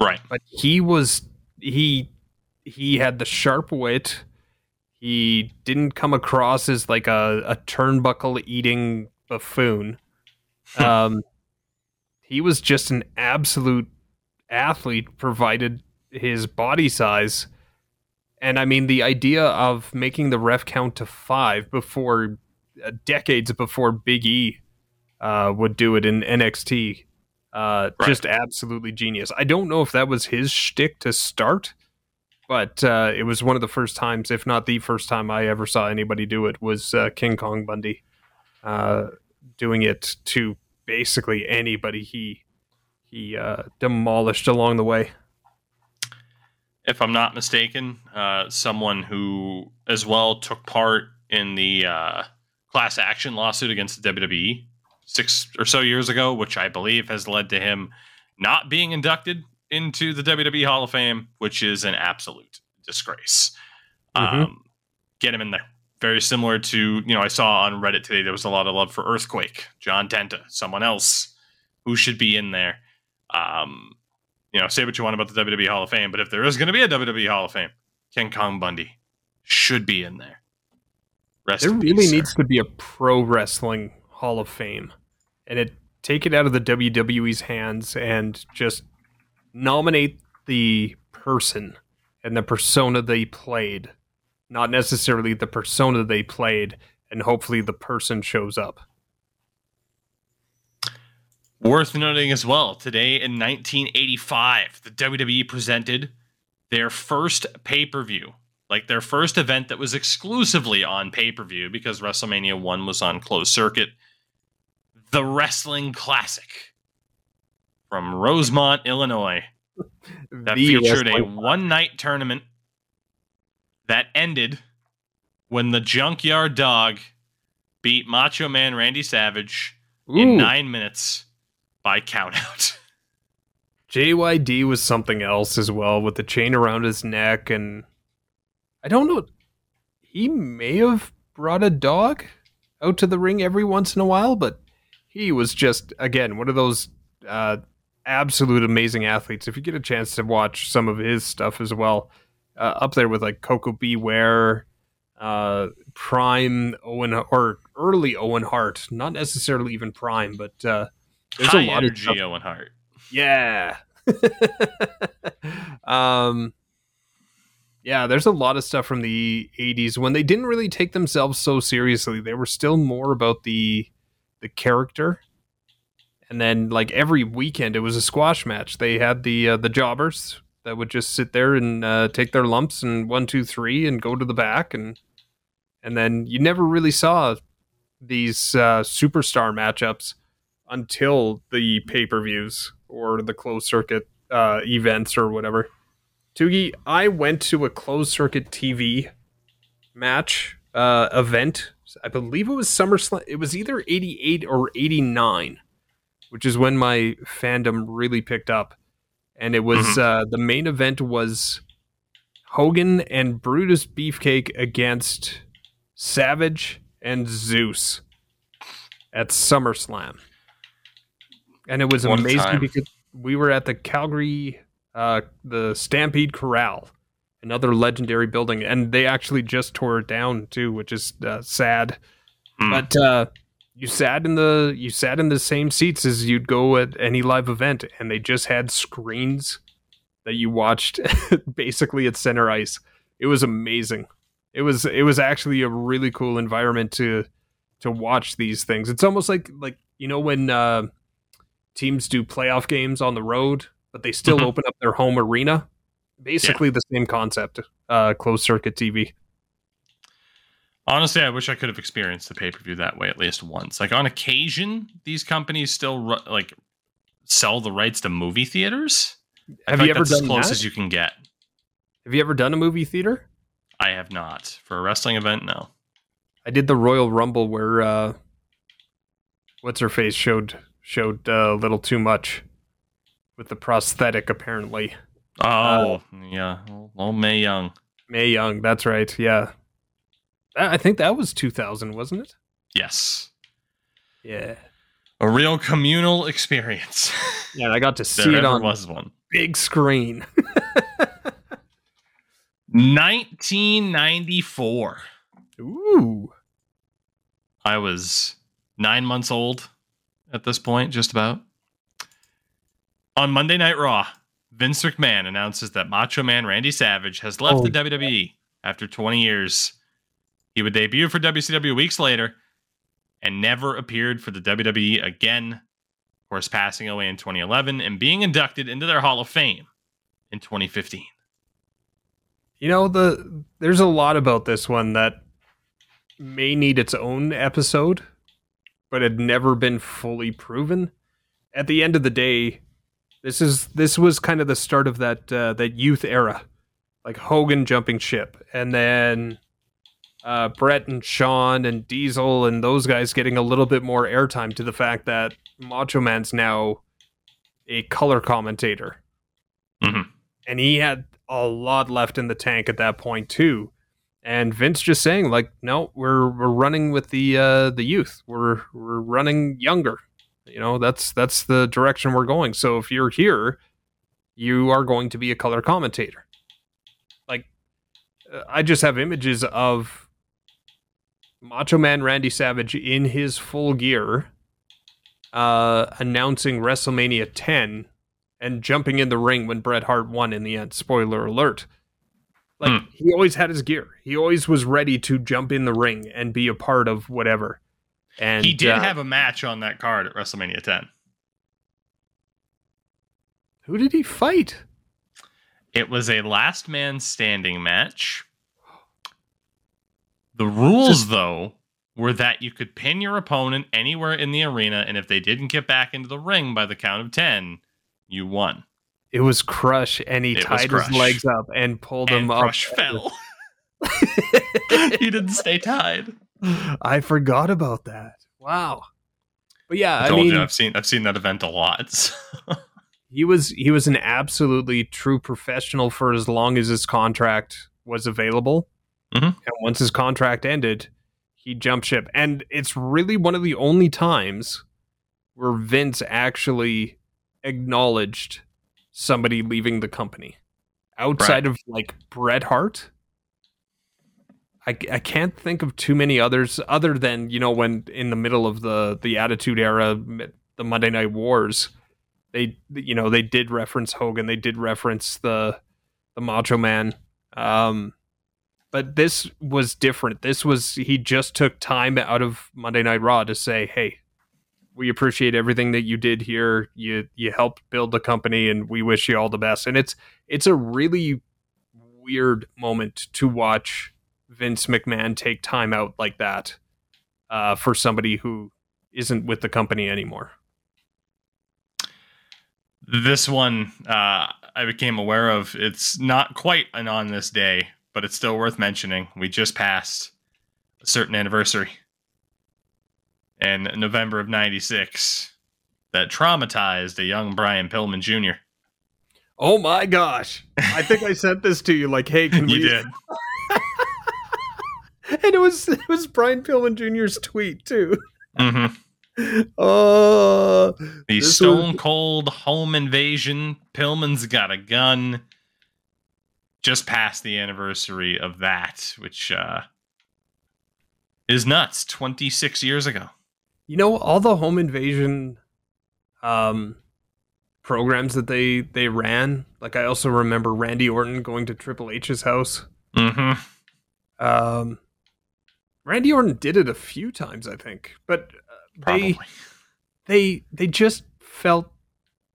right. But he was he he had the sharp wit. He didn't come across as like a a turnbuckle eating buffoon. um he was just an absolute athlete provided his body size. And I mean, the idea of making the ref count to five before uh, decades before Big E uh, would do it in NXT, uh, Right. just absolutely genius. I don't know if that was his shtick to start, but uh, it was one of the first times, if not the first time, I ever saw anybody do it. Was uh, King Kong Bundy uh, doing it to basically anybody he he uh, demolished along the way. If I'm not mistaken, uh, someone who as well took part in the uh, class action lawsuit against the WWE six or so years ago, which I believe has led to him not being inducted into the WWE Hall of Fame, which is an absolute disgrace. Mhm. Um, get him in there. Very similar to, you know, I saw on Reddit today, there was a lot of love for Earthquake, John Tenta, someone else who should be in there. Um, you know, say what you want about the WWE Hall of Fame, but if there is going to be a WWE Hall of Fame, King Kong Bundy should be in there. Rest There in really peace, sir. needs to be a pro wrestling Hall of Fame, and it take it out of the WWE's hands and just nominate the person and the persona they played, not necessarily the persona they played, and hopefully the person shows up. Worth noting as well, today in 1985, the WWE presented their first pay per view, like their first event that was exclusively on pay per view because WrestleMania 1 was on closed circuit. The Wrestling Classic from Rosemont, Illinois, that The featured a one night tournament that ended when the Junkyard Dog beat Macho Man Randy Savage in nine minutes by countout. JYD was something else as well with the chain around his neck, and I don't know. He may have brought a dog out to the ring every once in a while, but he was just again one of those uh, absolute amazing athletes. If you get a chance to watch some of his stuff as well, uh, up there with like Koko B. Ware, uh, Prime Owen or early Owen Hart, not necessarily even Prime, but uh, there's High a lot of energy stuff Owen Hart. yeah. um yeah, there's a lot of stuff from the 80s when they didn't really take themselves so seriously. They were still more about the the character. And then like every weekend it was a squash match. They had the uh, the jobbers that would just sit there and uh, take their lumps and one two three and go to the back and and then you never really saw these uh, superstar matchups until the pay-per-views or the closed circuit uh, events or whatever. Tougie, I went to a closed circuit TV match uh, event. I believe it was SummerSlam. It was either 88 or 89, which is when my fandom really picked up. And it was uh, the main event was Hogan and Brutus Beefcake against Savage and Zeus at SummerSlam. And it was a amazing time. because we were at the Calgary, uh, the Stampede Corral, another legendary building, and they actually just tore it down too, which is uh, sad. Hmm. But uh, you sat in the you sat in the same seats as you'd go at any live event, and they just had screens that you watched basically at center ice. It was amazing. It was it was actually a really cool environment to to watch these things. It's almost like like you know when uh, teams do playoff games on the road, but they still Mhm. open up their home arena. Basically the same concept, uh, closed circuit TV. Honestly, I wish I could have experienced the pay per view that way at least once. Like on occasion, these companies still ru- like sell the rights to movie theaters. Have you like ever that's as close that? as you can get? Have you ever done a movie theater? I have not for a wrestling event. No. I did the Royal Rumble where uh, what's her face showed showed uh, a little too much with the prosthetic. Apparently, Oh yeah, Oh, Mae Young. Mae Young. That's right. Yeah, I think that was 2000, wasn't it? Yes, Yeah. a real communal experience. Yeah, I got to see it on was one. big screen. 1994. Ooh. I was nine months old at this point, just about. On Monday Night Raw, Vince McMahon announces that Macho Man Randy Savage has left Oh, the WWE after 20 years. He would debut for WCW weeks later and never appeared for the WWE again. Of course, passing away in 2011 and being inducted into their Hall of Fame in 2015. You know the there's a lot about this one that may need its own episode, but had never been fully proven. At the end of the day, this is this was kind of the start of that uh, that youth era, like Hogan jumping ship, and then uh, Bret and Shawn and Diesel and those guys getting a little bit more airtime to the fact that Macho Man's now a color commentator. Mhm. And he had a lot left in the tank at that point too. And Vince just saying like, no, we're we're running with the uh, the youth. We're we're running younger. You know, that's that's the direction we're going. So if you're here, you are going to be a color commentator. Like, uh, I just have images of Macho Man Randy Savage in his full gear, uh, announcing WrestleMania 10 and jumping in the ring when Bret Hart won in the end. Spoiler alert. Like, Hmm. he always had his gear. He always was ready to jump in the ring and be a part of whatever. And he did uh, have a match on that card at WrestleMania 10. who did he fight? It was a last man standing match. The rules, though, were that you could pin your opponent anywhere in the arena, and if they didn't get back into the ring by the count of 10, you won. It was Crush, and he It tied his legs up and pulled And him up. Crush fell. he didn't stay tied. I forgot about that. Wow. But yeah, I I, told mean, you I've seen I've seen that event a lot. so- he was he was an absolutely true professional for as long as his contract was available. Mhm. And once his contract ended, he jumped ship. And it's really one of the only times where Vince actually acknowledged somebody leaving the company. Outside of like Bret Hart, I, I can't think of too many others other than you know when in the middle of the the Attitude Era, the Monday Night Wars, they you know they did reference Hogan, they did reference the the Macho Man, um, but this was different. This was he just took time out of Monday Night Raw to say, hey. We appreciate everything that you did here. You you helped build the company, and we wish you all the best. And it's it's a really weird moment to watch Vince McMahon take time out like that uh, for somebody who isn't with the company anymore. This one uh, I became aware of. It's not quite an on this day, but it's still worth mentioning. We just passed a certain anniversary in November of '96 that traumatized a young Brian Pillman Jr. Oh my gosh! I think I sent this to you. Like, hey, can You we? did. And it was it was Brian Pillman Jr.'s tweet too. hmm Oh, The Stone was- Cold home invasion. Pillman's got a gun. Just past the anniversary of that, which uh, is nuts. Twenty six years ago. You know all the home invasion um programs that they they ran. Like I also remember Randy Orton going to Triple H's house. Mm-hmm. Um, Randy Orton did it a few times, I think, but uh, they they they just felt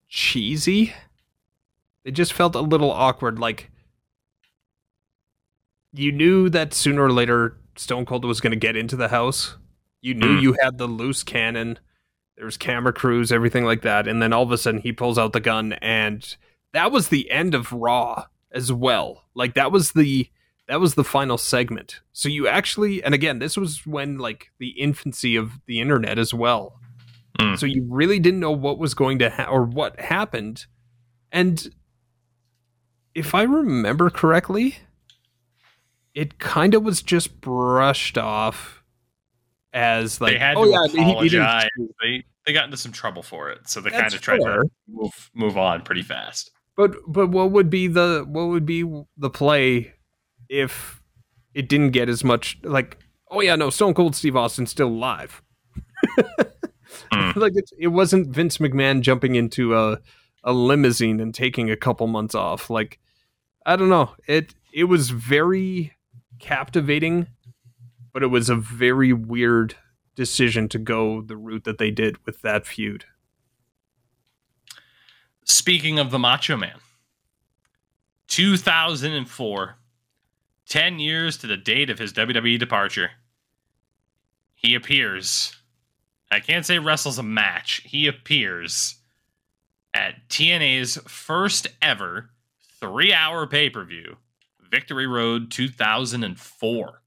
cheesy. They just felt a little awkward. Like you knew that sooner or later Stone Cold was going to get into the house. You knew Mm. you had the loose cannon. There was camera crews, everything like that, and then all of a sudden he pulls out the gun, and that was the end of Raw as well. Like that was the that was the final segment. So you actually, and again, this was when like the infancy of the internet as well. Mm. So you really didn't know what was going to ha- or what happened. And if I remember correctly, it kind of was just brushed off as like they had oh to yeah, he- he apologize. they they got into some trouble for it, so they kind of tried fair. to move move on pretty fast. But but what would be the what would be the play if it didn't get as much like oh yeah no Stone Cold Steve Austin's still alive. Mm. like it, it wasn't Vince McMahon jumping into a a limousine and taking a couple months off. Like I don't know. It it was very captivating, but it was a very weird decision to go the route that they did with that feud. Speaking of the Macho Man, 2004, 10 years to the date of his WWE departure, he appears. I can't say wrestles a match. He appears at TNA's first ever three hour pay per view, Victory Road 2004.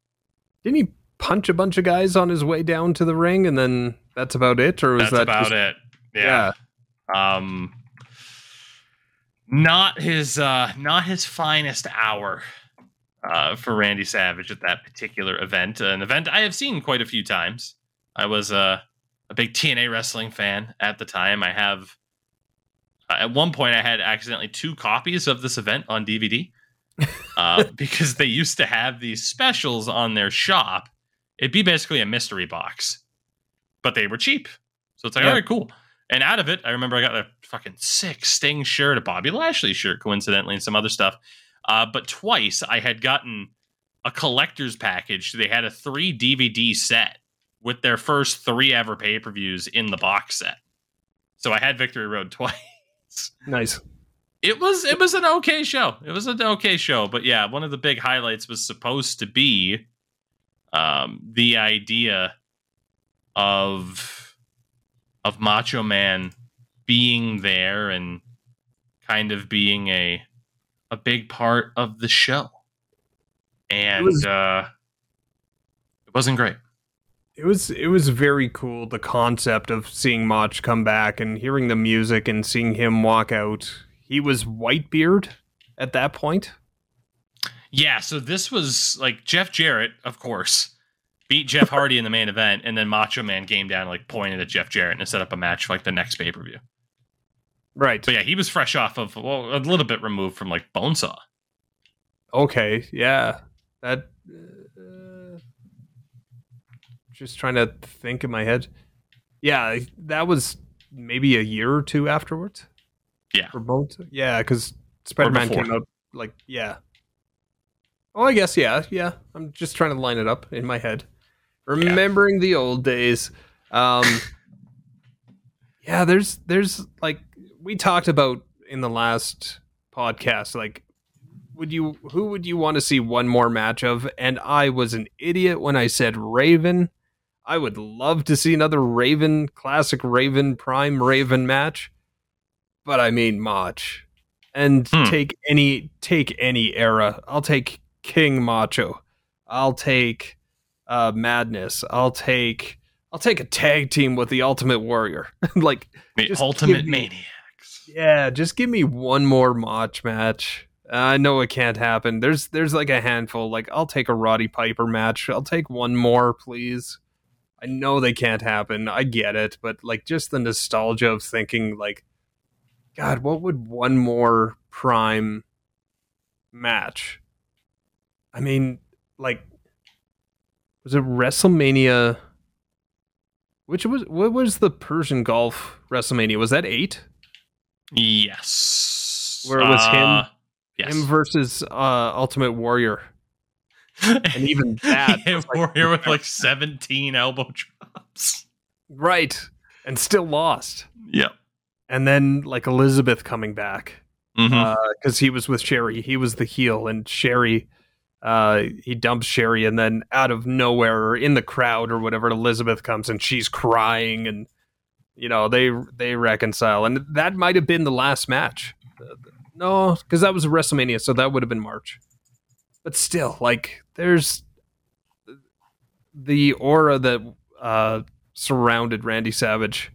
Didn't he punch a bunch of guys on his way down to the ring, and then that's about it, or was That's that about just- it. Yeah. Um not his uh not his finest hour uh for Randy Savage at that particular event. An event I have seen quite a few times. I was uh, a big TNA wrestling fan at the time. I have uh, at one point I had accidentally two copies of this event on DVD. uh, because they used to have these specials on their shop. It'd be basically a mystery box, but they were cheap. So it's like, Yeah. all right, cool. And out of it, I remember I got a fucking sick Sting shirt, a Bobby Lashley shirt, coincidentally, and some other stuff. Uh, but twice I had gotten a collector's package. They had a three DVD set with their first three ever pay per views in the box set. So I had Victory Road twice. nice? It was it was an okay show. It was an okay show, but yeah, one of the big highlights was supposed to be um, the idea of of Macho Man being there and kind of being a a big part of the show, and was- uh, it wasn't great. It was it was very cool the concept of seeing Mach come back and hearing the music and seeing him walk out. He was Whitebeard at that point. Yeah, so this was like Jeff Jarrett, of course, beat Jeff Hardy in the main event, and then Macho Man came down and like pointed at Jeff Jarrett and set up a match for like the next pay per view. Right. So yeah, he was fresh off of well, a little bit removed from like Bonesaw. Okay. Yeah. That. Uh, just trying to think in my head. Yeah, that was maybe a year or two afterwards. Yeah. For both. Yeah, because Spider Man came out like yeah. Oh, I guess yeah, yeah. I'm just trying to line it up in my head, remembering the old days. Um, yeah, there's there's like we talked about in the last podcast, like would you who would you want to see one more match of? And I was an idiot when I said Raven. I would love to see another Raven classic Raven Prime Raven match. But I mean Mach. And Hmm. take any take any era. I'll take King Macho. I'll take uh Madness. I'll take I'll take a tag team with the Ultimate Warrior. like The Ultimate me- Maniacs. yeah, just give me one more Mach match. I know it can't happen. There's there's like a handful. Like I'll take a Roddy Piper match. I'll take one more, please. I know they can't happen. I get it, but like just the nostalgia of thinking like God, what would one more prime match? I mean, like was it WrestleMania which was what was the Persian Gulf WrestleMania? Was that 8? Yes. Where it was him- Uh, Yes. Him versus uh, Ultimate Warrior. And even that Him like- warrior with like 17 elbow drops. Right. And still lost. Yep. And then like Elizabeth coming back. Because he was with Sherri. He was the heel, and Sherri, uh, he dumps Sherri, and then out of nowhere, or in the crowd or whatever, Elizabeth comes and she's crying, and you know they they reconcile, and that might have been the last match. Uh, no, because that was WrestleMania, so that would have been March. But still, like, there's the aura that uh, surrounded Randy Savage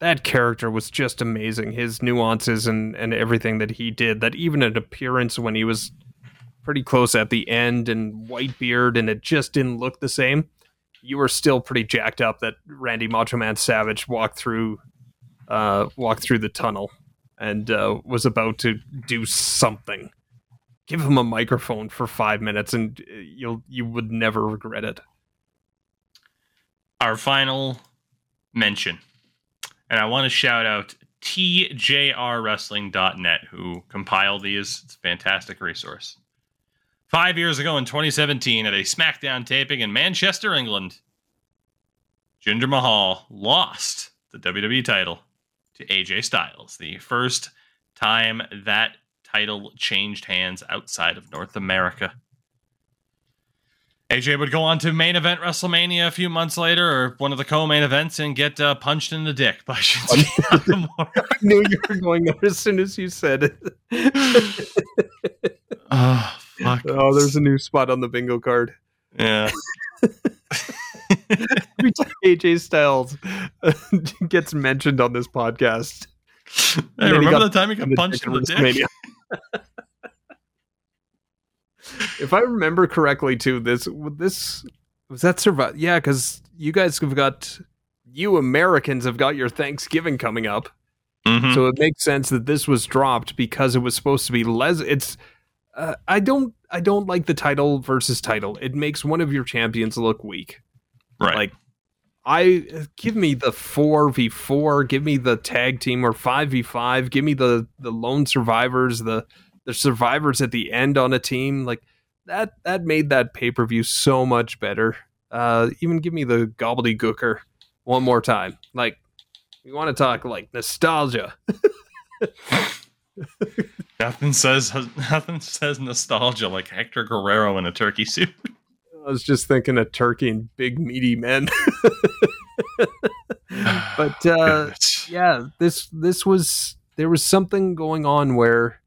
that character was just amazing. His nuances and, and everything that he did. That even an appearance when he was pretty close at the end and white beard and it just didn't look the same. You were still pretty jacked up that Randy Macho Man Savage walked through uh, walked through the tunnel and uh, was about to do something. Give him a microphone for five minutes and uh, you'll you would never regret it. Our final mention. And I want to shout out TJRWrestling.net, who compiled these. It's a fantastic resource. Five years ago in 2017, at a SmackDown taping in Manchester, England, Jinder Mahal lost the WWE title to AJ Styles, the first time that title changed hands outside of North America. AJ would go on to main event WrestleMania a few months later, or one of the co-main events, and get uh, punched in the dick by Shinsuke Nakamura. I knew you were going there as soon as you said it. oh, fuck. Oh, there's a new spot on the bingo card. Yeah. Every time AJ Styles gets mentioned on this podcast, Hey, remember the time he got punched in the dick? If I remember correctly, too, this this was that survive. Yeah, because you guys have got you Americans have got your Thanksgiving coming up, Mhm. so it makes sense that this was dropped because it was supposed to be les. It's uh, I don't I don't like the title versus title. It makes one of your champions look weak. right. Like I give me the four v four, give me the tag team or five v five, give me the the lone survivors, the the survivors at the end on a team like that. That made that pay per view so much better. Uh, even give me the gobbledygooker one more time. Like we want to talk like nostalgia. nothing says nothing says nostalgia like Hector Guerrero in a turkey suit. I was just thinking of turkey and big meaty men. but uh, yeah this this was there was something going on where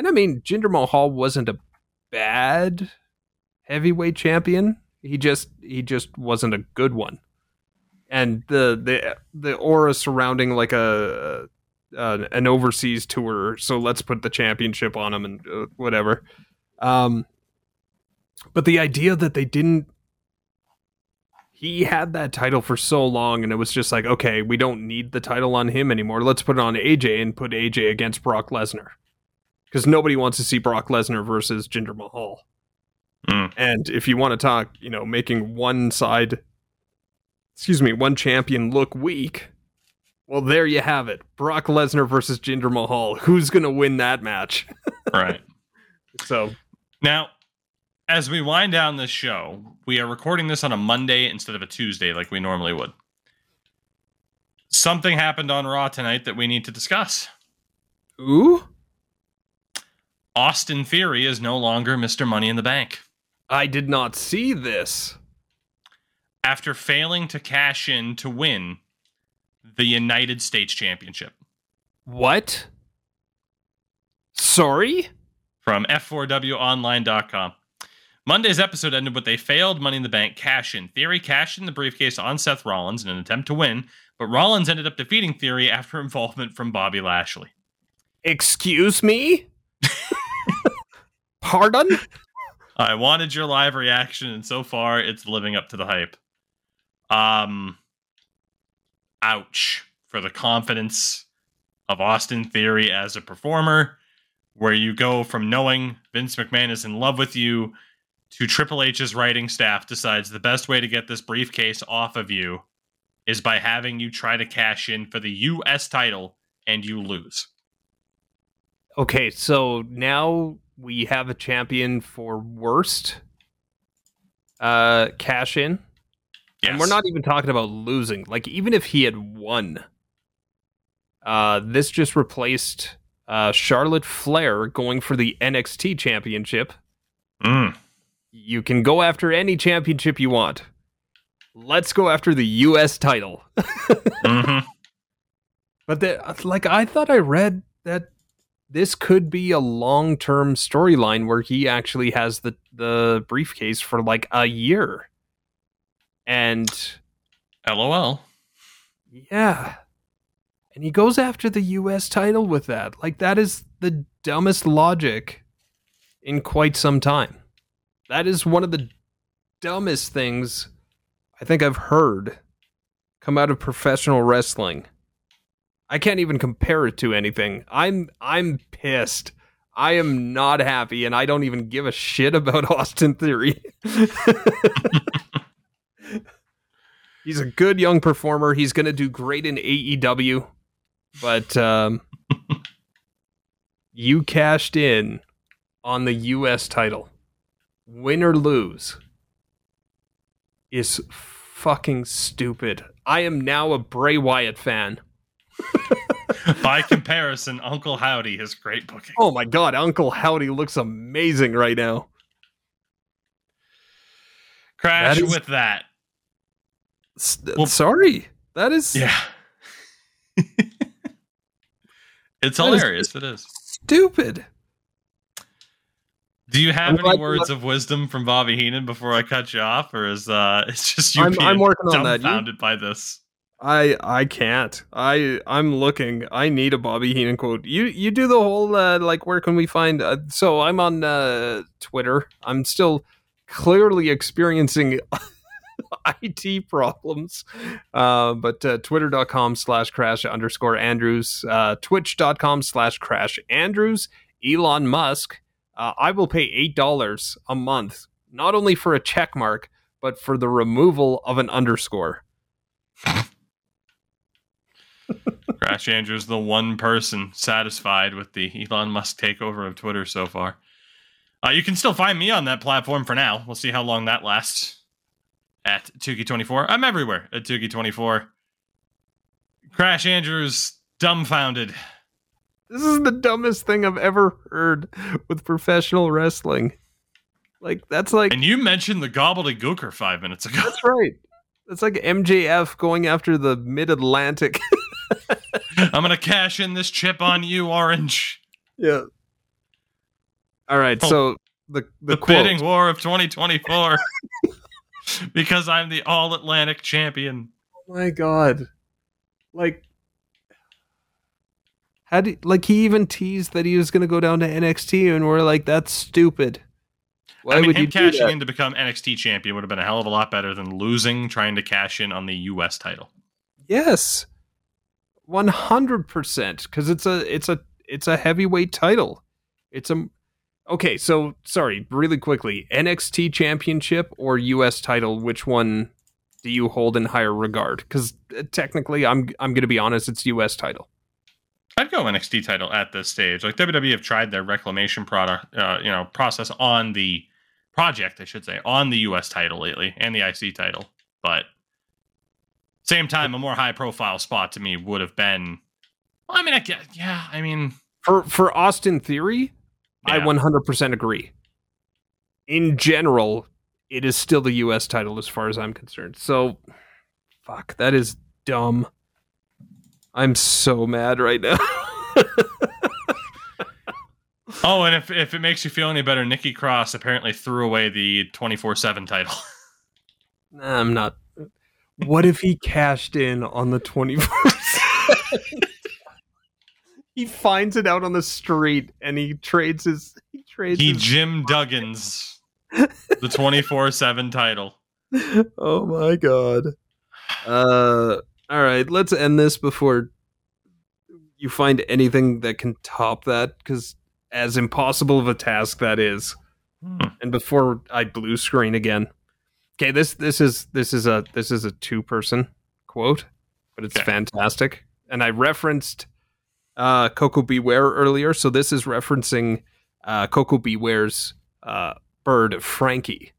and i mean jinder mahal wasn't a bad heavyweight champion. He just he just wasn't a good one. And the the the aura surrounding like a an overseas tour so let's put the championship on him and uh, whatever. Um but the idea that they didn't he had that title for so long and it was just like okay we don't need the title on him anymore. Let's put it on aj and put aj against brock lesnar because nobody wants to see brock lesnar versus jinder mahal Mm. and if you want to talk you know making one side excuse me one champion look weak well there you have it brock lesnar versus jinder mahal who's gonna win that match right. so Now, as we wind down this show, we are recording this on a Monday instead of a Tuesday like we normally would. Something happened on Raw tonight that we need to discuss. ooh Austin Theory is no longer Mr. Money in the Bank. i did not see this After failing to cash in to win the United States Championship what sorry from F4WOnline.com. Monday's episode ended with a failed Money in the Bank cash in. Theory cashed in the briefcase on Seth Rollins in an attempt to win, but Rollins ended up defeating Theory after involvement from Bobby Lashley. Excuse me? Pardon? I wanted your live reaction, and so far it's living up to the hype. Um, ouch for the confidence of Austin Theory as a performer, where you go from knowing Vince McMahon is in love with you to Triple H's writing staff decides the best way to get this briefcase off of you is by having you try to cash in for the U.S. title and you lose. Okay, so now we have a champion for worst uh cash in. Yes. And we're not even talking about losing. Like even if he had won, uh this just replaced uh Charlotte Flair going for the NXT championship. Mm. You can go after any championship you want. Let's go after the US title. Mhm. But that, like, I thought I read that this could be a long term storyline where he actually has the the briefcase for like a year, and LOL. yeah, and he goes after the U.S. title with that. Like, that is the dumbest logic in quite some time. That is one of the dumbest things I think I've heard come out of professional wrestling. I can't even compare it to anything. I'm I'm pissed. I am not happy and I don't even give a shit about Austin Theory. He's a good young performer. He's going to do great in AEW. But um you cashed in on the US title. Win or lose is fucking stupid. I am now a Bray Wyatt fan. By comparison, Uncle Howdy is great booking. Oh my god, Uncle Howdy looks amazing right now. Crash that is- with that. S- Well- sorry. That is Yeah. it's hilarious. It is. stupid. Do you have I'm any words of wisdom from Bobby Heenan before I cut you off, or is uh, it's just you I'm- being I'm working on that. You- by this? I I can't. I I'm looking. I need a Bobby Heenan quote. You you do the whole uh, like where can we find? Uh, so I'm on uh, Twitter. I'm still clearly experiencing IT problems. Uh, but uh, twitter.com slash crash underscore Andrews, uh, twitch.com slash crash Andrews, Elon Musk. Uh, I will pay $8 a month, not only for a check mark, but for the removal of an underscore. Crash Andrews, the one person satisfied with the Elon Musk takeover of Twitter so far. Uh, you can still find me on that platform for now. We'll see how long that lasts. At Tougie24. I'm everywhere at Tougie24. Crash Andrews, dumbfounded. This is the dumbest thing I've ever heard with professional wrestling. Like that's like And you mentioned the Gobbledy Gooker five minutes ago. that's right. That's like MJF going after the Mid Atlantic. I'm gonna cash in this chip on you, Orange. yeah. All right. Oh. So the the, The, bidding war of 2024. because I'm the All Atlantic champion. Oh my god. Like how do like he even teased that he was going to go down to NXT and we're like that's stupid. Why I mean, would him cashing in to become NXT champion would have been a hell of a lot better than losing trying to cash in on the US title. Yes. 100% cuz it's a it's a it's a heavyweight title. It's a Okay, so sorry, really quickly. NXT championship or US title, which one do you hold in higher regard? Cuz technically I'm I'm going to be honest, it's US title. I'd go NXT title at this stage. Like WWE have tried their reclamation product, uh, you know, process on the project, I should say, on the US title lately and the IC title. But same time, a more high profile spot to me would have been. Well, I mean, I guess, yeah, I mean, For for Austin Theory, I 100% agree. In general, it is still the US title as far as I'm concerned. So fuck, that is dumb. I'm so mad right now. oh, and if if it makes you feel any better, Nikki Cross apparently threw away the twenty four seven title. Nah, I'm not. What if he cashed in on the 24th? he finds it out on the street and he trades his he trades he his, Jim Duggan's the twenty four seven title. oh my god. Uh all right, let's end this before you find anything that can top that cuz as impossible of a task that is. Hmm. And before I blue screen again. Okay, this this is this is a this is a two person quote, but it's Okay. fantastic. And I referenced uh Koko B. Ware earlier, so this is referencing uh Koko B. Ware's uh bird Frankie.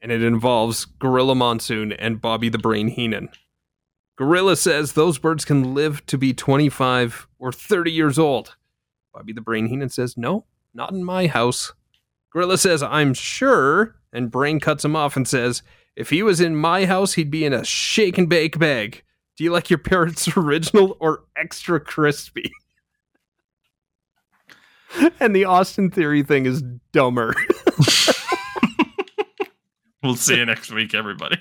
And it involves Gorilla Monsoon and Bobby the Brain Heenan. Gorilla says those birds can live to be 25 or 30 years old. Bobby the Brain Heenan says, No, not in my house. Gorilla says, I'm sure. And Brain cuts him off and says, If he was in my house, he'd be in a shake and bake bag. Do you like your parents' original or extra crispy? and the Austin Theory thing is dumber. We'll see you next week, everybody.